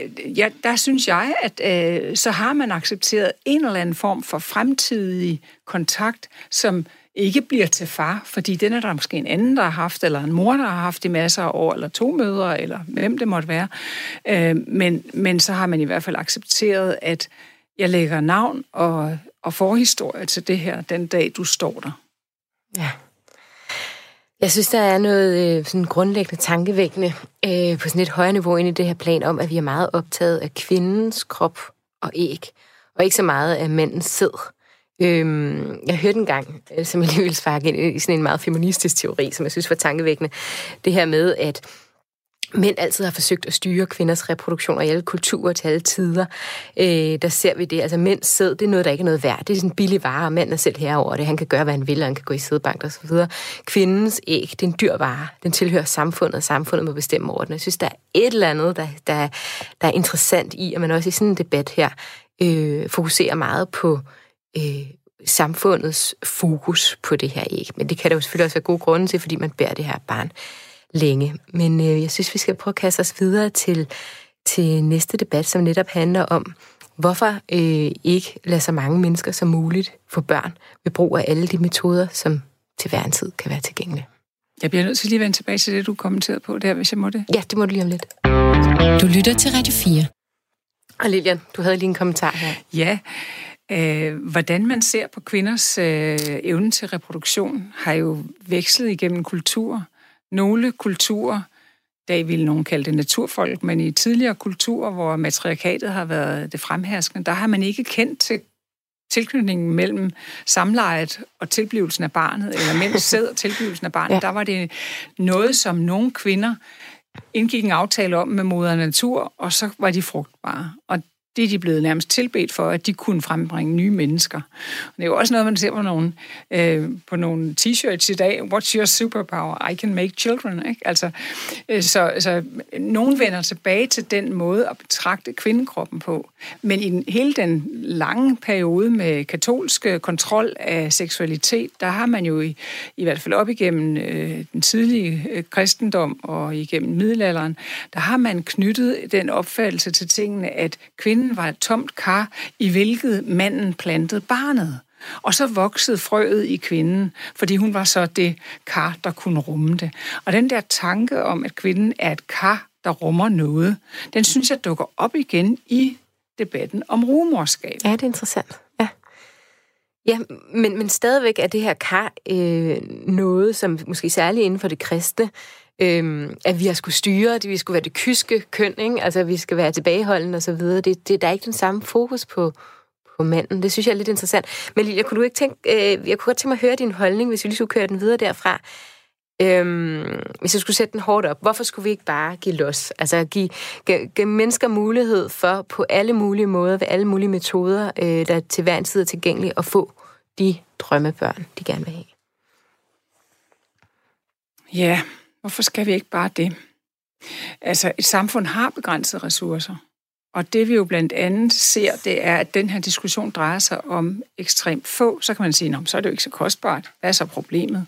øh, ja, der synes jeg, at øh, så har man accepteret en eller anden form for fremtidig kontakt, som ikke bliver til far, fordi den er der måske en anden, der har haft, eller en mor, der har haft i masser af år, eller to mødre, eller hvem det måtte være. Øh, men, men så har man i hvert fald accepteret, at jeg lægger navn og, og forhistorie til det her, den dag du står der. Ja. Jeg synes, der er noget øh, sådan grundlæggende tankevækkende øh, på sådan et højere niveau ind i det her plan om, at vi er meget optaget af kvindens krop og æg, og ikke så meget af mændens sæd. Øhm, jeg hørte en gang, øh, som jeg lige ville sparke ind i sådan en meget feministisk teori, som jeg synes var tankevækkende, det her med, at mænd altid har forsøgt at styre kvinders reproduktion og i alle kulturer til alle tider. Øh, der ser vi det. Altså mænds sæd, det er noget, der ikke er noget værd. Det er sådan en billig vare, og manden er selv herover det. Han kan gøre, hvad han vil, og han kan gå i sædbank og så videre. Kvindens æg, det er en dyr vare. Den tilhører samfundet, og samfundet må bestemme over den. Jeg synes, der er et eller andet, der, der, der er interessant i, at man også i sådan en debat her øh, fokuserer meget på øh, samfundets fokus på det her æg. Men det kan der jo selvfølgelig også være gode grunde til, fordi man bærer det her barn længe. Men øh, jeg synes, vi skal prøve at kaste os videre til, til næste debat, som netop handler om, hvorfor øh, ikke lade så mange mennesker som muligt få børn ved brug af alle de metoder, som til hver en tid kan være tilgængelige. Jeg bliver nødt til lige at vende tilbage til det, du kommenterede på der, hvis jeg må det. Ja, det må du lige om lidt. Du lytter til Radio 4. Og Lilian, du havde lige en kommentar her. Ja, øh, hvordan man ser på kvinders øh, evne til reproduktion, har jo vekslet igennem kulturer. Nogle kulturer, der vil nogen kalde det naturfolk, men i tidligere kulturer, hvor matriarkatet har været det fremherskende, der har man ikke kendt til tilknytningen mellem samlejet og tilblivelsen af barnet, eller mellem *laughs* sæd og tilblivelsen af barnet, ja. der var det noget, som nogle kvinder indgik en aftale om med moder natur, og så var de frugtbare. Og det er de blevet nærmest tilbedt for, at de kunne frembringe nye mennesker. Og det er jo også noget, man ser på nogle, øh, på nogle t-shirts i dag. What's your superpower? I can make children. Ikke? Altså, øh, så, så nogen vender tilbage til den måde at betragte kvindekroppen på. Men i den, hele den lange periode med katolsk øh, kontrol af seksualitet, der har man jo i, i hvert fald op igennem øh, den tidlige øh, kristendom og igennem middelalderen, der har man knyttet den opfattelse til tingene, at kvinden kvinden var et tomt kar, i hvilket manden plantede barnet. Og så voksede frøet i kvinden, fordi hun var så det kar, der kunne rumme det. Og den der tanke om, at kvinden er et kar, der rummer noget, den synes jeg dukker op igen i debatten om rumorskab. Ja, det er interessant. Ja. Ja, men, men stadigvæk er det her kar øh, noget, som måske særligt inden for det kristne, øhm, at vi har skulle styre, at vi skulle være det kyske køn, ikke? altså at vi skal være tilbageholdende og så videre. Det, det, der er ikke den samme fokus på, på manden. Det synes jeg er lidt interessant. Men Lilia, kunne du ikke tænke, øh, jeg kunne godt tænke mig at høre din holdning, hvis vi lige skulle køre den videre derfra. Øhm, hvis jeg skulle sætte den hårdt op, hvorfor skulle vi ikke bare give los? Altså give, give, give mennesker mulighed for på alle mulige måder, ved alle mulige metoder, øh, der til hver en tid er tilgængelige, at få de drømmebørn, de gerne vil have. Ja, Hvorfor skal vi ikke bare det? Altså, et samfund har begrænsede ressourcer. Og det vi jo blandt andet ser, det er, at den her diskussion drejer sig om ekstremt få. Så kan man sige, så er det jo ikke så kostbart. Hvad er så problemet?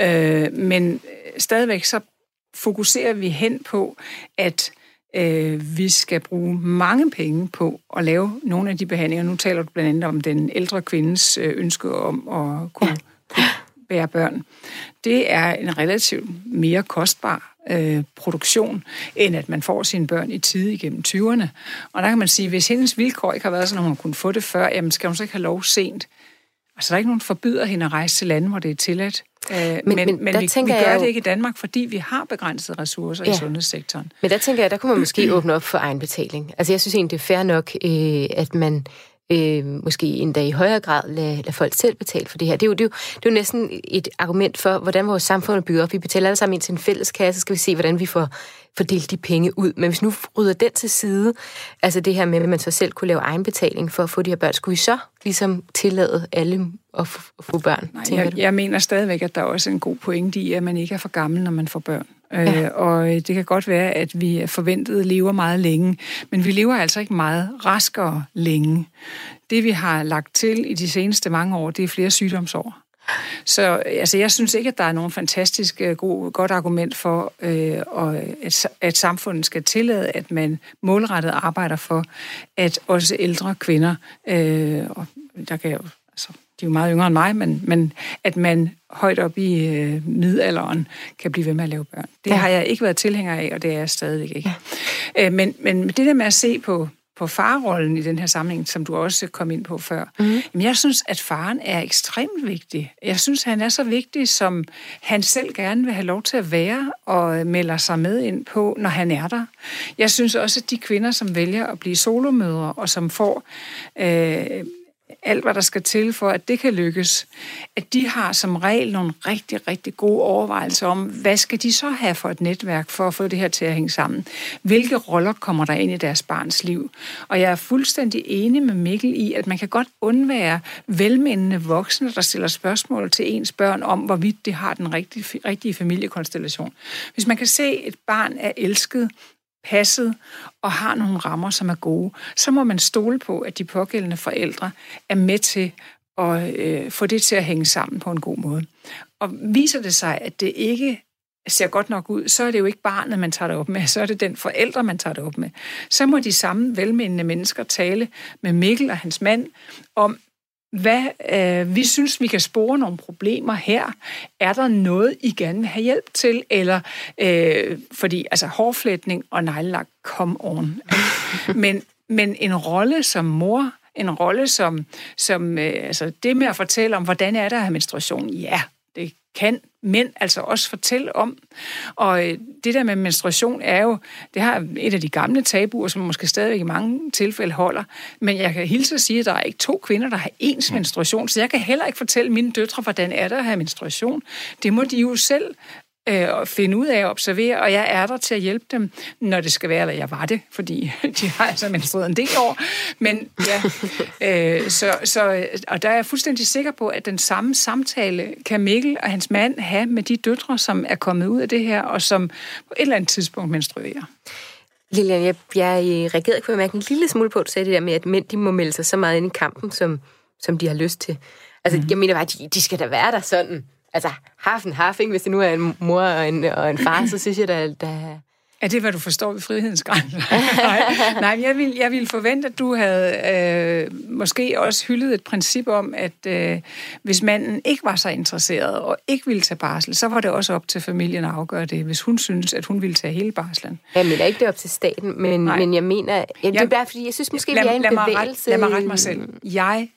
Øh, men stadigvæk så fokuserer vi hen på, at øh, vi skal bruge mange penge på at lave nogle af de behandlinger. Nu taler du blandt andet om den ældre kvindes øh, ønske om at kunne, kunne bære børn. Det er en relativt mere kostbar øh, produktion, end at man får sine børn i tid igennem 20'erne. Og der kan man sige, hvis hendes vilkår ikke har været sådan, at hun kunne få det før, jamen skal hun så ikke have lov sent? Altså, der er ikke nogen forbyder hende at rejse til lande, hvor det er tilladt. Øh, men, men, men, men vi, vi gør jo... det ikke i Danmark, fordi vi har begrænsede ressourcer ja. i sundhedssektoren. Men der tænker jeg, der kunne man måske *clears throat* åbne op for egenbetaling. Altså jeg synes egentlig, det er fair nok, øh, at man øh, måske endda i højere grad lade, lade folk selv betale for det her. Det er, jo, det, er jo, det er jo næsten et argument for, hvordan vores samfund er bygget op. Vi betaler alle sammen ind til en fælles kasse, så skal vi se, hvordan vi får fordelt de penge ud. Men hvis nu rydder den til side, altså det her med, at man så selv kunne lave egenbetaling for at få de her børn, skulle vi så ligesom tillade alle at få børn? Nej, jeg, jeg mener stadigvæk, at der er også en god pointe i, at man ikke er for gammel, når man får børn. Ja. Øh, og det kan godt være, at vi forventet lever meget længe, men vi lever altså ikke meget raskere længe. Det vi har lagt til i de seneste mange år, det er flere sygdomsår. Så altså, jeg synes ikke, at der er nogen fantastisk øh, god, godt argument for, øh, at, at samfundet skal tillade, at man målrettet arbejder for, at også ældre kvinder, øh, og der kan jo, de er jo meget yngre end mig, men, men at man højt op i øh, middelalderen kan blive ved med at lave børn. Det ja. har jeg ikke været tilhænger af, og det er jeg stadigvæk ikke. Ja. Øh, men, men det der med at se på, på farrollen i den her sammenhæng, som du også kom ind på før, mm. jamen jeg synes, at faren er ekstremt vigtig. Jeg synes, han er så vigtig, som han selv gerne vil have lov til at være og melder sig med ind på, når han er der. Jeg synes også, at de kvinder, som vælger at blive solomødre, og som får øh, alt, hvad der skal til for, at det kan lykkes, at de har som regel nogle rigtig, rigtig gode overvejelser om, hvad skal de så have for et netværk for at få det her til at hænge sammen? Hvilke roller kommer der ind i deres barns liv? Og jeg er fuldstændig enig med Mikkel i, at man kan godt undvære velmenende voksne, der stiller spørgsmål til ens børn om, hvorvidt det har den rigtige, rigtige familiekonstellation. Hvis man kan se, at et barn er elsket, passet og har nogle rammer, som er gode, så må man stole på, at de pågældende forældre er med til at øh, få det til at hænge sammen på en god måde. Og viser det sig, at det ikke ser godt nok ud, så er det jo ikke barnet, man tager det op med, så er det den forældre, man tager det op med. Så må de samme velmenende mennesker tale med Mikkel og hans mand om, hvad øh, vi synes, vi kan spore nogle problemer her. Er der noget, I gerne vil have hjælp til? Eller, øh, fordi altså hårflætning og neglelak, come on. *laughs* men, men en rolle som mor, en rolle som, som øh, altså det med at fortælle om, hvordan er der at have menstruation, ja, kan mænd altså også fortælle om. Og øh, det der med menstruation er jo, det har et af de gamle tabuer, som måske stadigvæk i mange tilfælde holder. Men jeg kan hilse at sige, at der er ikke to kvinder, der har ens menstruation, så jeg kan heller ikke fortælle mine døtre, hvordan er det at have menstruation. Det må de jo selv øh, finde ud af at observere, og jeg er der til at hjælpe dem, når det skal være, eller jeg var det, fordi *laughs* de har altså menstrueret en del år. Men ja, øh, så, så, og der er jeg fuldstændig sikker på, at den samme samtale kan Mikkel og hans mand have med de døtre, som er kommet ud af det her, og som på et eller andet tidspunkt menstruerer. Lilian, jeg, jeg reagerede på at mærke en lille smule på, at du sagde det der med, at mænd de må melde sig så meget ind i kampen, som, som de har lyst til. Altså, mm. jeg mener bare, at de, de skal da være der sådan altså half en half, ikke? Hvis det nu er en mor og en, og en far, så synes jeg, der, der er det, hvad du forstår ved frihedens grænser? *laughs* nej, nej jeg, vil, jeg vil forvente, at du havde øh, måske også hyldet et princip om, at øh, hvis manden ikke var så interesseret og ikke ville tage barsel, så var det også op til familien at afgøre det, hvis hun synes, at hun ville tage hele barslen. Jeg mener ikke, det er op til staten, men, men jeg mener... Ja, det er bare, fordi jeg synes måske, lad, vi er en lad bevægelse... Mig ret, lad mig rette mig selv. Jeg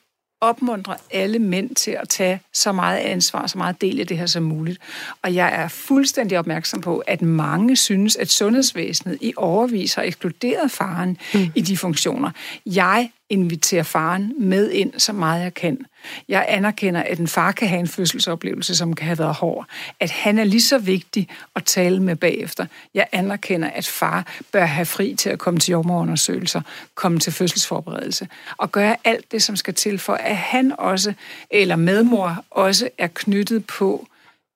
opmuntre alle mænd til at tage så meget ansvar, så meget del i det her som muligt. Og jeg er fuldstændig opmærksom på, at mange synes, at sundhedsvæsenet i overvis har ekskluderet faren mm. i de funktioner. Jeg invitere faren med ind så meget jeg kan. Jeg anerkender, at en far kan have en fødselsoplevelse, som kan have været hård. At han er lige så vigtig at tale med bagefter. Jeg anerkender, at far bør have fri til at komme til jordmorundersøgelser, komme til fødselsforberedelse og gøre alt det, som skal til for, at han også, eller medmor også, er knyttet på,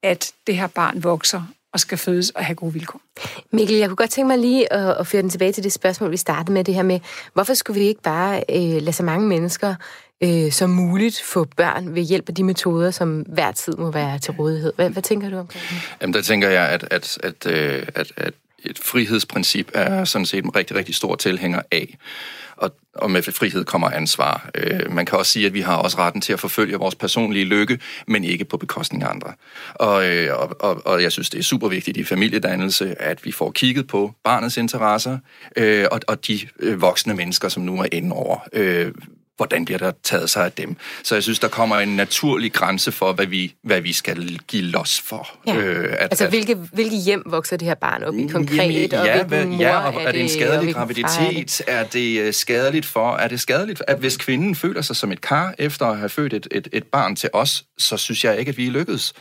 at det her barn vokser og skal fødes og have gode vilkår. Mikkel, jeg kunne godt tænke mig lige at, at føre den tilbage til det spørgsmål, vi startede med, det her med, hvorfor skulle vi ikke bare øh, lade så mange mennesker øh, som muligt få børn ved hjælp af de metoder, som hver tid må være til rådighed? Hvad, hvad tænker du omkring det? Jamen, der tænker jeg, at, at, at, øh, at, at et frihedsprincip er sådan set en rigtig, rigtig stor tilhænger af. Og, og med frihed kommer ansvar. Øh, man kan også sige, at vi har også retten til at forfølge vores personlige lykke, men ikke på bekostning af andre. Og, øh, og, og, og jeg synes, det er super vigtigt i familiedannelse, at vi får kigget på barnets interesser øh, og, og de øh, voksne mennesker, som nu er inde over. Øh, hvordan bliver der taget sig af dem. Så jeg synes, der kommer en naturlig grænse for, hvad vi, hvad vi skal give los for. Ja. Øh, at, altså, hvilke, hvilke hjem vokser det her barn op i konkret? Jamen, ja, og hvad, mor ja, og er, det, en skadelig graviditet? Er det øh, skadeligt for? Er det skadeligt, at hvis kvinden føler sig som et kar efter at have født et, et, et barn til os, så synes jeg ikke, at vi er lykkedes.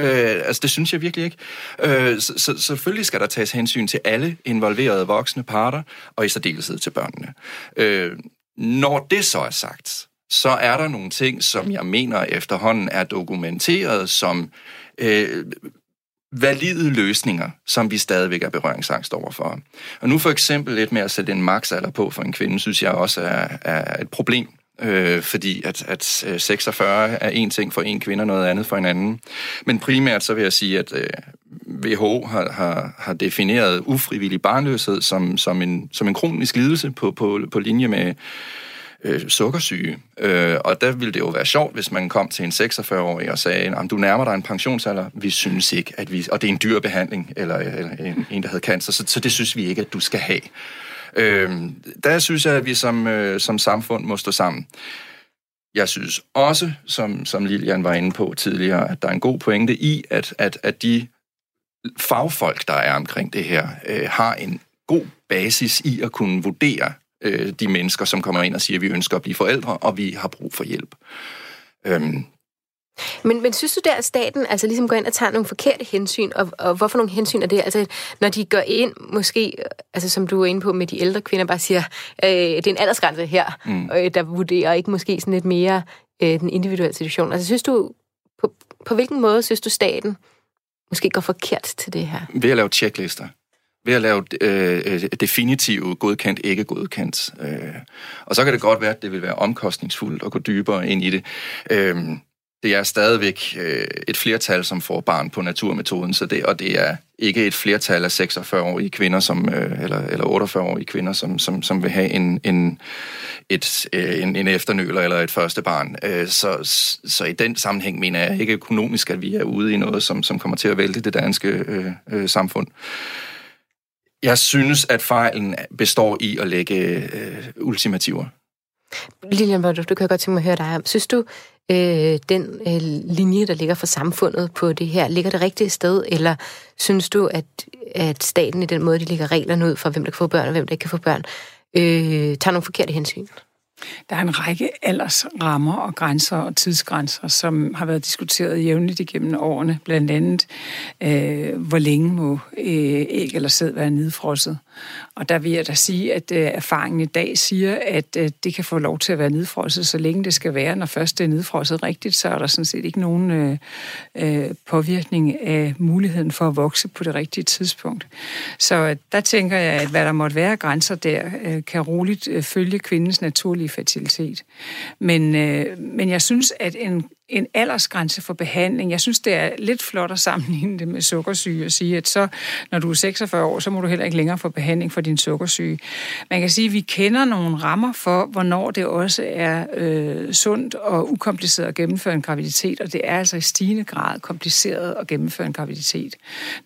Øh, altså, det synes jeg virkelig ikke. Øh, så, så selvfølgelig skal der tages hensyn til alle involverede voksne parter, og i særdeleshed til børnene. Øh, når det så er sagt, så er der nogle ting, som jeg mener efterhånden er dokumenteret som øh, valide løsninger, som vi stadigvæk er berøringsangst overfor. Og nu for eksempel lidt med at sætte en maksalder på for en kvinde, synes jeg også er, er et problem. Øh, fordi at, at øh, 46 er en ting for en kvinde og noget andet for en anden. Men primært så vil jeg sige, at øh, WHO har, har, har defineret ufrivillig barnløshed som, som, en, som en kronisk lidelse på, på, på linje med øh, sukkersyge. Øh, og der ville det jo være sjovt, hvis man kom til en 46-årig og sagde, at du nærmer dig en pensionsalder, vi synes ikke, at vi... Og det er en dyr behandling, eller, eller en, en, der havde cancer, så, så det synes vi ikke, at du skal have. Øh, der synes jeg, at vi som, øh, som samfund må stå sammen. Jeg synes også, som, som Lilian var inde på tidligere, at der er en god pointe i, at, at, at de fagfolk, der er omkring det her, øh, har en god basis i at kunne vurdere øh, de mennesker, som kommer ind og siger, at vi ønsker at blive forældre, og vi har brug for hjælp. Øhm. Men, men synes du der, at staten altså ligesom går ind og tager nogle forkerte hensyn, og, og hvorfor nogle hensyn er det? Altså, når de går ind, måske, altså som du er inde på med de ældre kvinder, bare siger, øh, det er en aldersgrænse her, mm. øh, der vurderer ikke måske sådan lidt mere øh, den individuelle situation. Altså, synes du, på, på hvilken måde synes du, staten måske går forkert til det her? Ved at lave checklister. Ved at lave øh, øh, definitive godkendt, ikke godkendt. Øh, og så kan det godt være, at det vil være omkostningsfuldt at gå dybere ind i det. Øh, det er stadigvæk øh, et flertal, som får barn på naturmetoden, så det, og det er ikke et flertal af 46-årige kvinder, som, øh, eller, eller 48-årige kvinder, som, som, som vil have en, en, et, øh, en, en efternøler eller et første barn. Øh, så, så i den sammenhæng mener jeg ikke økonomisk, at vi er ude i noget, som, som kommer til at vælte det danske øh, øh, samfund. Jeg synes, at fejlen består i at lægge øh, ultimativer. Lilian du, du kan godt tænke mig at høre dig om. Synes du, øh, den øh, linje, der ligger for samfundet på det her, ligger det rigtige sted, eller synes du, at, at staten i den måde, de lægger reglerne ud for, hvem der kan få børn og hvem der ikke kan få børn, øh, tager nogle forkerte hensyn? Der er en række aldersrammer og grænser og tidsgrænser, som har været diskuteret jævnligt igennem årene. Blandt andet, øh, hvor længe må øh, æg eller sæd være nedfrosset. Og der vil jeg da sige, at øh, erfaringen i dag siger, at øh, det kan få lov til at være nedfrosset, så længe det skal være. Når først det er nedfrosset rigtigt, så er der sådan set ikke nogen øh, øh påvirkning af muligheden for at vokse på det rigtige tidspunkt. Så der tænker jeg, at hvad der måtte være grænser der, øh, kan roligt følge kvindens naturlige fertilitet. Men, øh, men jeg synes, at en en aldersgrænse for behandling. Jeg synes, det er lidt flot at sammenligne det med sukkersyge og sige, at så, når du er 46 år, så må du heller ikke længere få behandling for din sukkersyge. Man kan sige, at vi kender nogle rammer for, hvornår det også er øh, sundt og ukompliceret at gennemføre en graviditet, og det er altså i stigende grad kompliceret at gennemføre en graviditet,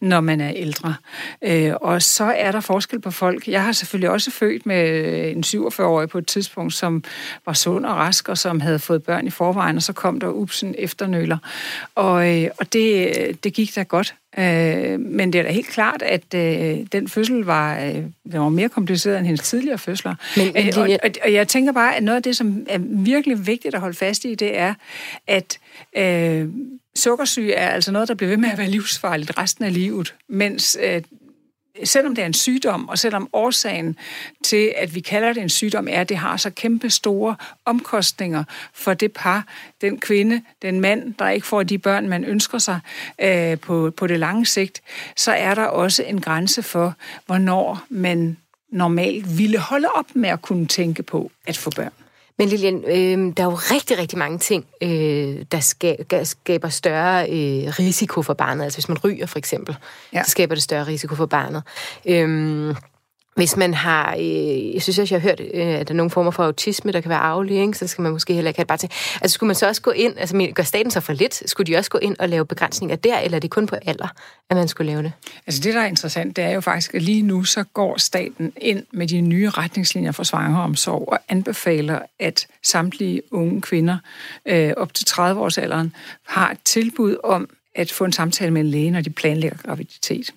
når man er ældre. Øh, og så er der forskel på folk. Jeg har selvfølgelig også født med en 47-årig på et tidspunkt, som var sund og rask, og som havde fået børn i forvejen, og så kom der ups sådan efternøler. Og, øh, og det, det gik da godt. Øh, men det er da helt klart, at øh, den fødsel var, øh, den var mere kompliceret end hendes tidligere fødsler. Men, men det, og, og, og jeg tænker bare, at noget af det, som er virkelig vigtigt at holde fast i, det er, at øh, sukkersyge er altså noget, der bliver ved med at være livsfarligt resten af livet, mens øh, selvom det er en sygdom, og selvom årsagen til, at vi kalder det en sygdom, er, at det har så kæmpe store omkostninger for det par, den kvinde, den mand, der ikke får de børn, man ønsker sig øh, på, på det lange sigt, så er der også en grænse for, hvornår man normalt ville holde op med at kunne tænke på at få børn. Men Lilian, øh, der er jo rigtig, rigtig mange ting, øh, der, ska, der skaber større øh, risiko for barnet. Altså hvis man ryger for eksempel, ja. så skaber det større risiko for barnet. Øh, hvis man har, øh, jeg synes også, jeg har hørt, øh, at der er nogle former for autisme, der kan være arvelige, ikke? så skal man måske heller ikke have det bare til. Altså skulle man så også gå ind, altså gør staten så for lidt, skulle de også gå ind og lave begrænsninger der, eller er det kun på alder, at man skulle lave det? Altså det, der er interessant, det er jo faktisk, at lige nu så går staten ind med de nye retningslinjer for svangeromsorg og anbefaler, at samtlige unge kvinder øh, op til 30-årsalderen har et tilbud om at få en samtale med en læge, når de planlægger graviditet.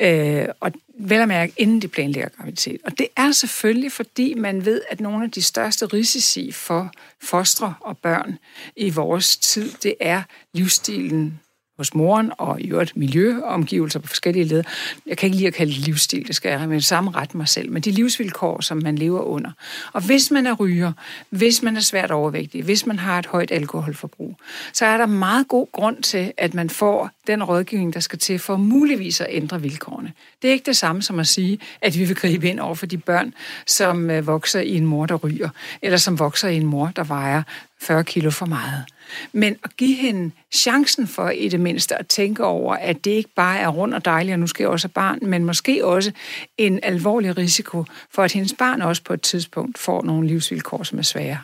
Øh, og vel at mærke, inden de planlægger graviditet. Og det er selvfølgelig, fordi man ved, at nogle af de største risici for fostre og børn i vores tid, det er livsstilen hos moren, og i øvrigt miljøomgivelser på forskellige led. Jeg kan ikke lide at kalde det livsstil, det skal jeg med samme ret mig selv, men de livsvilkår, som man lever under. Og hvis man er ryger, hvis man er svært overvægtig, hvis man har et højt alkoholforbrug, så er der meget god grund til, at man får den rådgivning, der skal til for muligvis at ændre vilkårene. Det er ikke det samme som at sige, at vi vil gribe ind over for de børn, som øh, vokser i en mor, der ryger, eller som vokser i en mor, der vejer 40 kilo for meget. Men at give hende chancen for i det mindste at tænke over, at det ikke bare er rundt og dejligt, og nu skal jeg også have barn, men måske også en alvorlig risiko for, at hendes barn også på et tidspunkt får nogle livsvilkår, som er svære.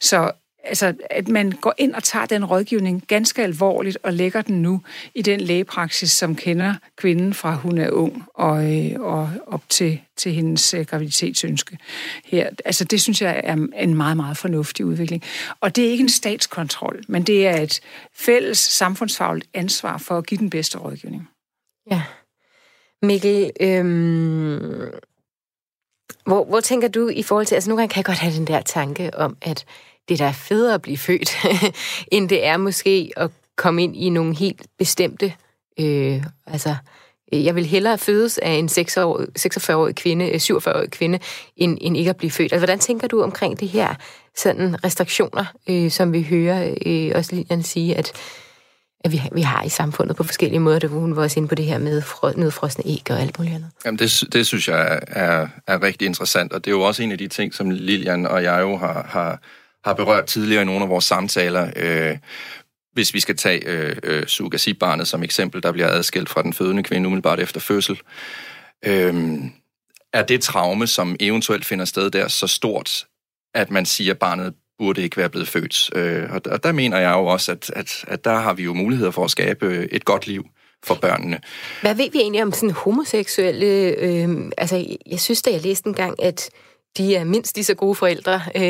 Så altså, at man går ind og tager den rådgivning ganske alvorligt og lægger den nu i den lægepraksis, som kender kvinden fra hun er ung og, øh, og op til, til hendes øh, graviditetsønske. Her. Altså, det synes jeg er en meget, meget fornuftig udvikling. Og det er ikke en statskontrol, men det er et fælles samfundsfagligt ansvar for at give den bedste rådgivning. Ja. Mikkel, øhm, hvor, hvor tænker du i forhold til, altså nogle gange kan jeg godt have den der tanke om, at det der er federe at blive født, *laughs* end det er måske at komme ind i nogle helt bestemte... Øh, altså, øh, jeg vil hellere fødes af en 46-årig kvinde, øh, 47-årig kvinde, end, end ikke at blive født. Altså, hvordan tænker du omkring det her sådan restriktioner, øh, som vi hører øh, også Lilian sige, at, at vi, vi har i samfundet på forskellige måder, Det hun var også inde på det her med nedfrosne æg og alt muligt andet. Jamen, det, det synes jeg er, er rigtig interessant, og det er jo også en af de ting, som Lilian og jeg jo har, har har berørt tidligere i nogle af vores samtaler. Øh, hvis vi skal tage øh, øh, barnet som eksempel, der bliver adskilt fra den fødende kvinde umiddelbart efter fødsel. Øh, er det traume, som eventuelt finder sted der, så stort, at man siger, at barnet burde ikke være blevet født? Øh, og, og der mener jeg jo også, at, at, at der har vi jo muligheder for at skabe øh, et godt liv for børnene. Hvad ved vi egentlig om sådan homoseksuelle... Øh, altså, jeg synes da, jeg læste en gang, at de er mindst lige så gode forældre, øh,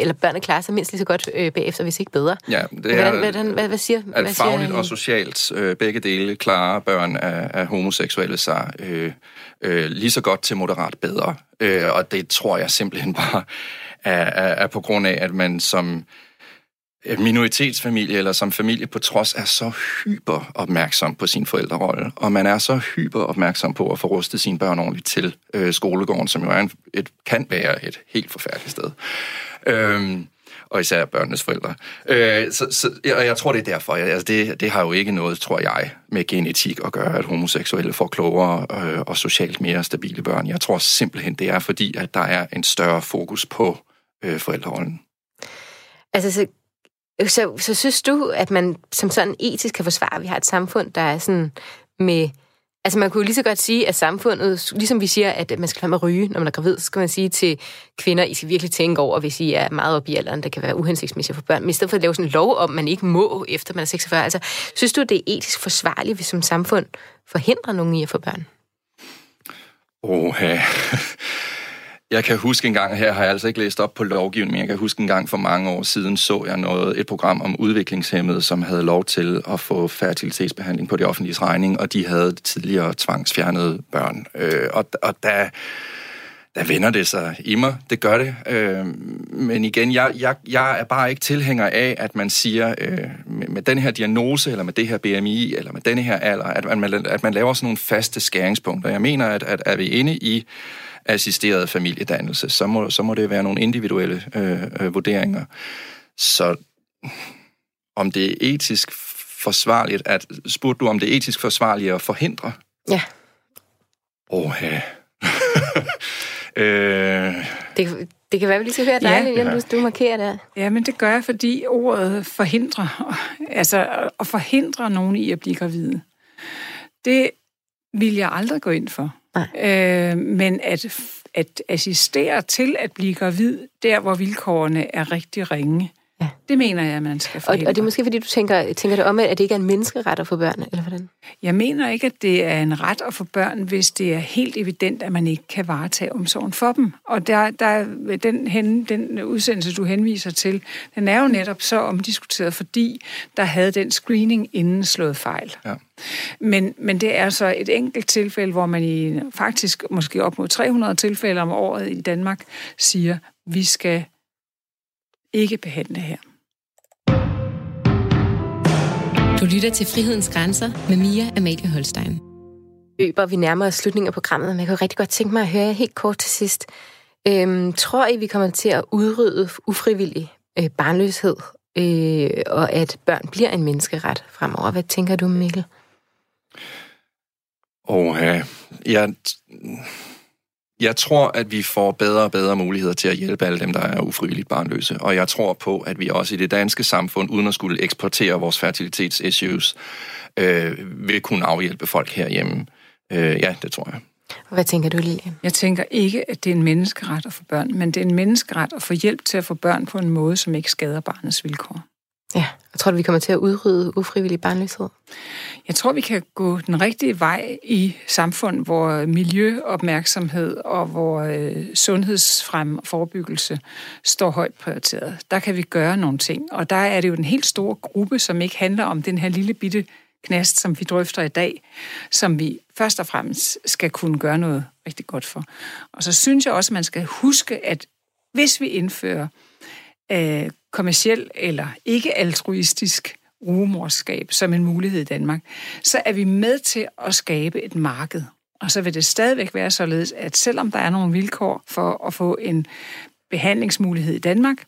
eller børnene klarer sig mindst lige så godt øh, bagefter, hvis ikke bedre. Ja, det er, hvordan, hvordan, hvad, hvad siger At hvad fagligt siger, og socialt, øh, begge dele klarer børn af, af homoseksuelle sig øh, øh, lige så godt til moderat bedre. Øh, og det tror jeg simpelthen bare er, er, er på grund af, at man som Øh, minoritetsfamilie eller som familie på trods er så hyper opmærksom på sin forældrerolle, og man er så hyper opmærksom på at få rustet sine børn ordentligt til øh, skolegården, som jo er en, et, kan være et helt forfærdeligt sted. Øhm, og især børnenes forældre. Øh, så, så, og jeg tror, det er derfor. Altså, det, det har jo ikke noget, tror jeg, med genetik at gøre, at homoseksuelle får klogere øh, og socialt mere stabile børn. Jeg tror simpelthen, det er fordi, at der er en større fokus på øh, forældrerollen. Altså, så Øh, så, så synes du, at man som sådan etisk kan forsvare, at vi har et samfund, der er sådan med... Altså man kunne lige så godt sige, at samfundet, ligesom vi siger, at man skal være med at ryge, når man er gravid, så skal man sige til kvinder, I skal virkelig tænke over, hvis I er meget oppe i alderen, der kan være uhensigtsmæssigt for børn. Men i stedet for at lave sådan en lov om, man ikke må, efter man er 46. Altså, synes du, det er etisk forsvarligt, hvis som samfund forhindrer nogen i at få børn? Åh, oh, jeg kan huske en gang, her har jeg altså ikke læst op på lovgivningen, men jeg kan huske en gang for mange år siden, så jeg noget, et program om udviklingshemmede, som havde lov til at få fertilitetsbehandling på det offentlige regning, og de havde tidligere tvangsfjernet børn. Øh, og, og der, der vender det sig i mig. Det gør det. Øh, men igen, jeg, jeg, jeg er bare ikke tilhænger af, at man siger, øh, med, med den her diagnose, eller med det her BMI, eller med denne her alder, at man, at man laver sådan nogle faste skæringspunkter. Jeg mener, at, at er vi inde i assisteret familiedannelse, så må, så må det være nogle individuelle øh, øh, vurderinger. Så om det er etisk forsvarligt, at spurgte du, om det er etisk forsvarligt at forhindre? Ja. Åh, ja. *laughs* øh... det, det kan være, vi lige skal høre dig, ja. Lilian, du markerer der. Ja, men det gør jeg, fordi ordet forhindrer, altså at forhindre nogen i at blive gravide, det vil jeg aldrig gå ind for. Nej. Øh, men at, at assistere til at blive gravid, der hvor vilkårene er rigtig ringe, Ja. Det mener jeg, man skal forhindre. Og, og det er måske, fordi du tænker, tænker det om, at det ikke er en menneskeret at få børn, eller hvordan? Jeg mener ikke, at det er en ret at få børn, hvis det er helt evident, at man ikke kan varetage omsorgen for dem. Og der, der, den, hen, den udsendelse, du henviser til, den er jo netop så omdiskuteret, fordi der havde den screening inden slået fejl. Ja. Men, men det er så et enkelt tilfælde, hvor man i faktisk måske op mod 300 tilfælde om året i Danmark siger, vi skal ikke behandle her. Du lytter til Frihedens Grænser med Mia Amalie Holstein. Øber, vi nærmer os slutningen af programmet, men jeg kunne rigtig godt tænke mig at høre jer helt kort til sidst. Øhm, tror I, vi kommer til at udrydde ufrivillig øh, barnløshed, øh, og at børn bliver en menneskeret fremover? Hvad tænker du, Mikkel? Åh, ja. Jeg, jeg tror, at vi får bedre og bedre muligheder til at hjælpe alle dem, der er ufrivilligt barnløse. Og jeg tror på, at vi også i det danske samfund, uden at skulle eksportere vores fertilitetsissues, øh, vil kunne afhjælpe folk herhjemme. Øh, ja, det tror jeg. Hvad tænker du, Lilian? Jeg tænker ikke, at det er en menneskeret at få børn, men det er en menneskeret at få hjælp til at få børn på en måde, som ikke skader barnets vilkår. Ja, jeg tror, vi kommer til at udrydde ufrivillig barnløshed. Jeg tror, vi kan gå den rigtige vej i samfund, hvor miljøopmærksomhed og hvor øh, sundhedsfrem og forebyggelse står højt prioriteret. Der kan vi gøre nogle ting, og der er det jo den helt store gruppe, som ikke handler om den her lille bitte knast, som vi drøfter i dag, som vi først og fremmest skal kunne gøre noget rigtig godt for. Og så synes jeg også, at man skal huske, at hvis vi indfører øh, kommersiel eller ikke altruistisk rumorskab som en mulighed i Danmark, så er vi med til at skabe et marked. Og så vil det stadigvæk være således, at selvom der er nogle vilkår for at få en behandlingsmulighed i Danmark,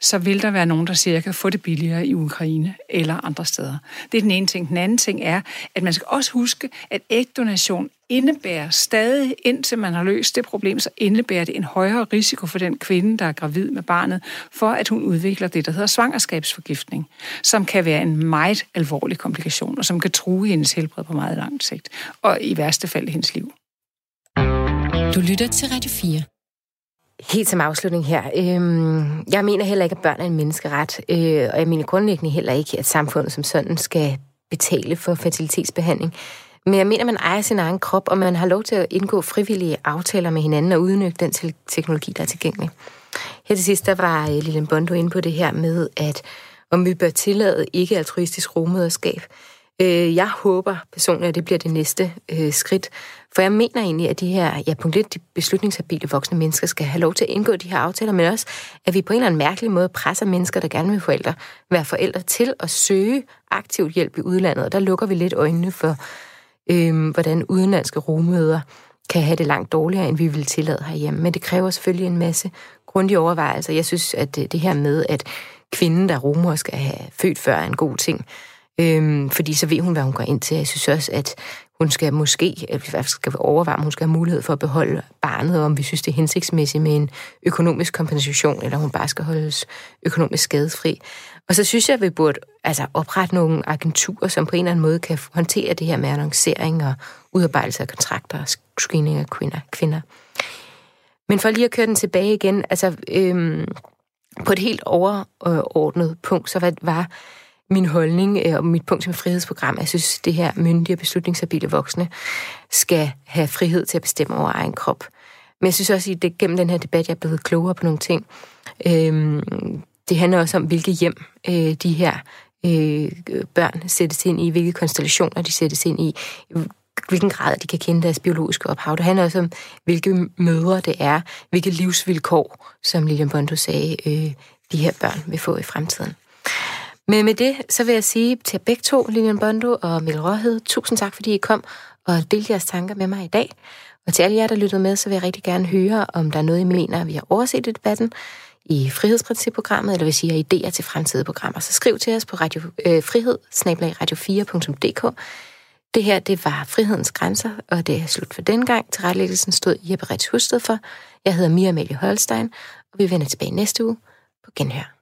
så vil der være nogen, der siger, at jeg kan få det billigere i Ukraine eller andre steder. Det er den ene ting. Den anden ting er, at man skal også huske, at ægdonation indebærer stadig, indtil man har løst det problem, så indebærer det en højere risiko for den kvinde, der er gravid med barnet, for at hun udvikler det, der hedder svangerskabsforgiftning, som kan være en meget alvorlig komplikation, og som kan true hendes helbred på meget lang sigt, og i værste fald hendes liv. Du lytter til Radio 4. Helt som afslutning her. Øhm, jeg mener heller ikke, at børn er en menneskeret, øh, og jeg mener grundlæggende heller ikke, at samfundet som sådan skal betale for fertilitetsbehandling. Men jeg mener, man ejer sin egen krop, og man har lov til at indgå frivillige aftaler med hinanden og udnytte den teknologi, der er tilgængelig. Her til sidst, der var øh, Lilian Bondo inde på det her med, at om vi bør tillade ikke altruistisk rummøderskab. Øh, jeg håber personligt, at det bliver det næste øh, skridt, for jeg mener egentlig, at de her, ja, punkt 1, de beslutningshabile voksne mennesker skal have lov til at indgå de her aftaler, men også, at vi på en eller anden mærkelig måde presser mennesker, der gerne vil forældre, være forældre til at søge aktivt hjælp i udlandet. Og der lukker vi lidt øjnene for, øh, hvordan udenlandske rumøder kan have det langt dårligere, end vi vil tillade herhjemme. Men det kræver selvfølgelig en masse grundige overvejelser. Jeg synes, at øh, det her med, at kvinden, der rumor skal have født før, er en god ting. Øhm, fordi så ved hun, hvad hun går ind til. Jeg synes også, at hun skal måske, eller skal overveje, om hun skal have mulighed for at beholde barnet, og om vi synes, det er hensigtsmæssigt med en økonomisk kompensation, eller hun bare skal holdes økonomisk skadesfri. Og så synes jeg, at vi burde altså, oprette nogle agenturer, som på en eller anden måde kan håndtere det her med annoncering og udarbejdelse af kontrakter og screening af kvinder. kvinder. Men for lige at køre den tilbage igen, altså øhm, på et helt overordnet punkt, så var, var min holdning øh, og mit punkt som frihedsprogram. Jeg synes, det her myndige og beslutningshabile voksne skal have frihed til at bestemme over egen krop. Men jeg synes også, at det, gennem den her debat, jeg er blevet klogere på nogle ting. Øhm, det handler også om, hvilke hjem øh, de her øh, børn sættes ind i, hvilke konstellationer de sættes ind i. hvilken grad de kan kende deres biologiske ophav. Det handler også om, hvilke mødre det er, hvilke livsvilkår, som Lilian Bondo sagde, øh, de her børn vil få i fremtiden. Men med det, så vil jeg sige til begge to, Lilian Bondo og Mille Råhed, tusind tak, fordi I kom og delte jeres tanker med mig i dag. Og til alle jer, der lyttede med, så vil jeg rigtig gerne høre, om der er noget, I mener, vi har overset i debatten i frihedsprincipprogrammet, eller hvis I har idéer til fremtidige programmer, så skriv til os på radio, øh, frihed radio4.dk. Det her, det var Frihedens Grænser, og det er slut for den gang. Til retlæggelsen stod Jeppe Rets Husted for. Jeg hedder Mia Amalie Holstein, og vi vender tilbage næste uge på Genhør.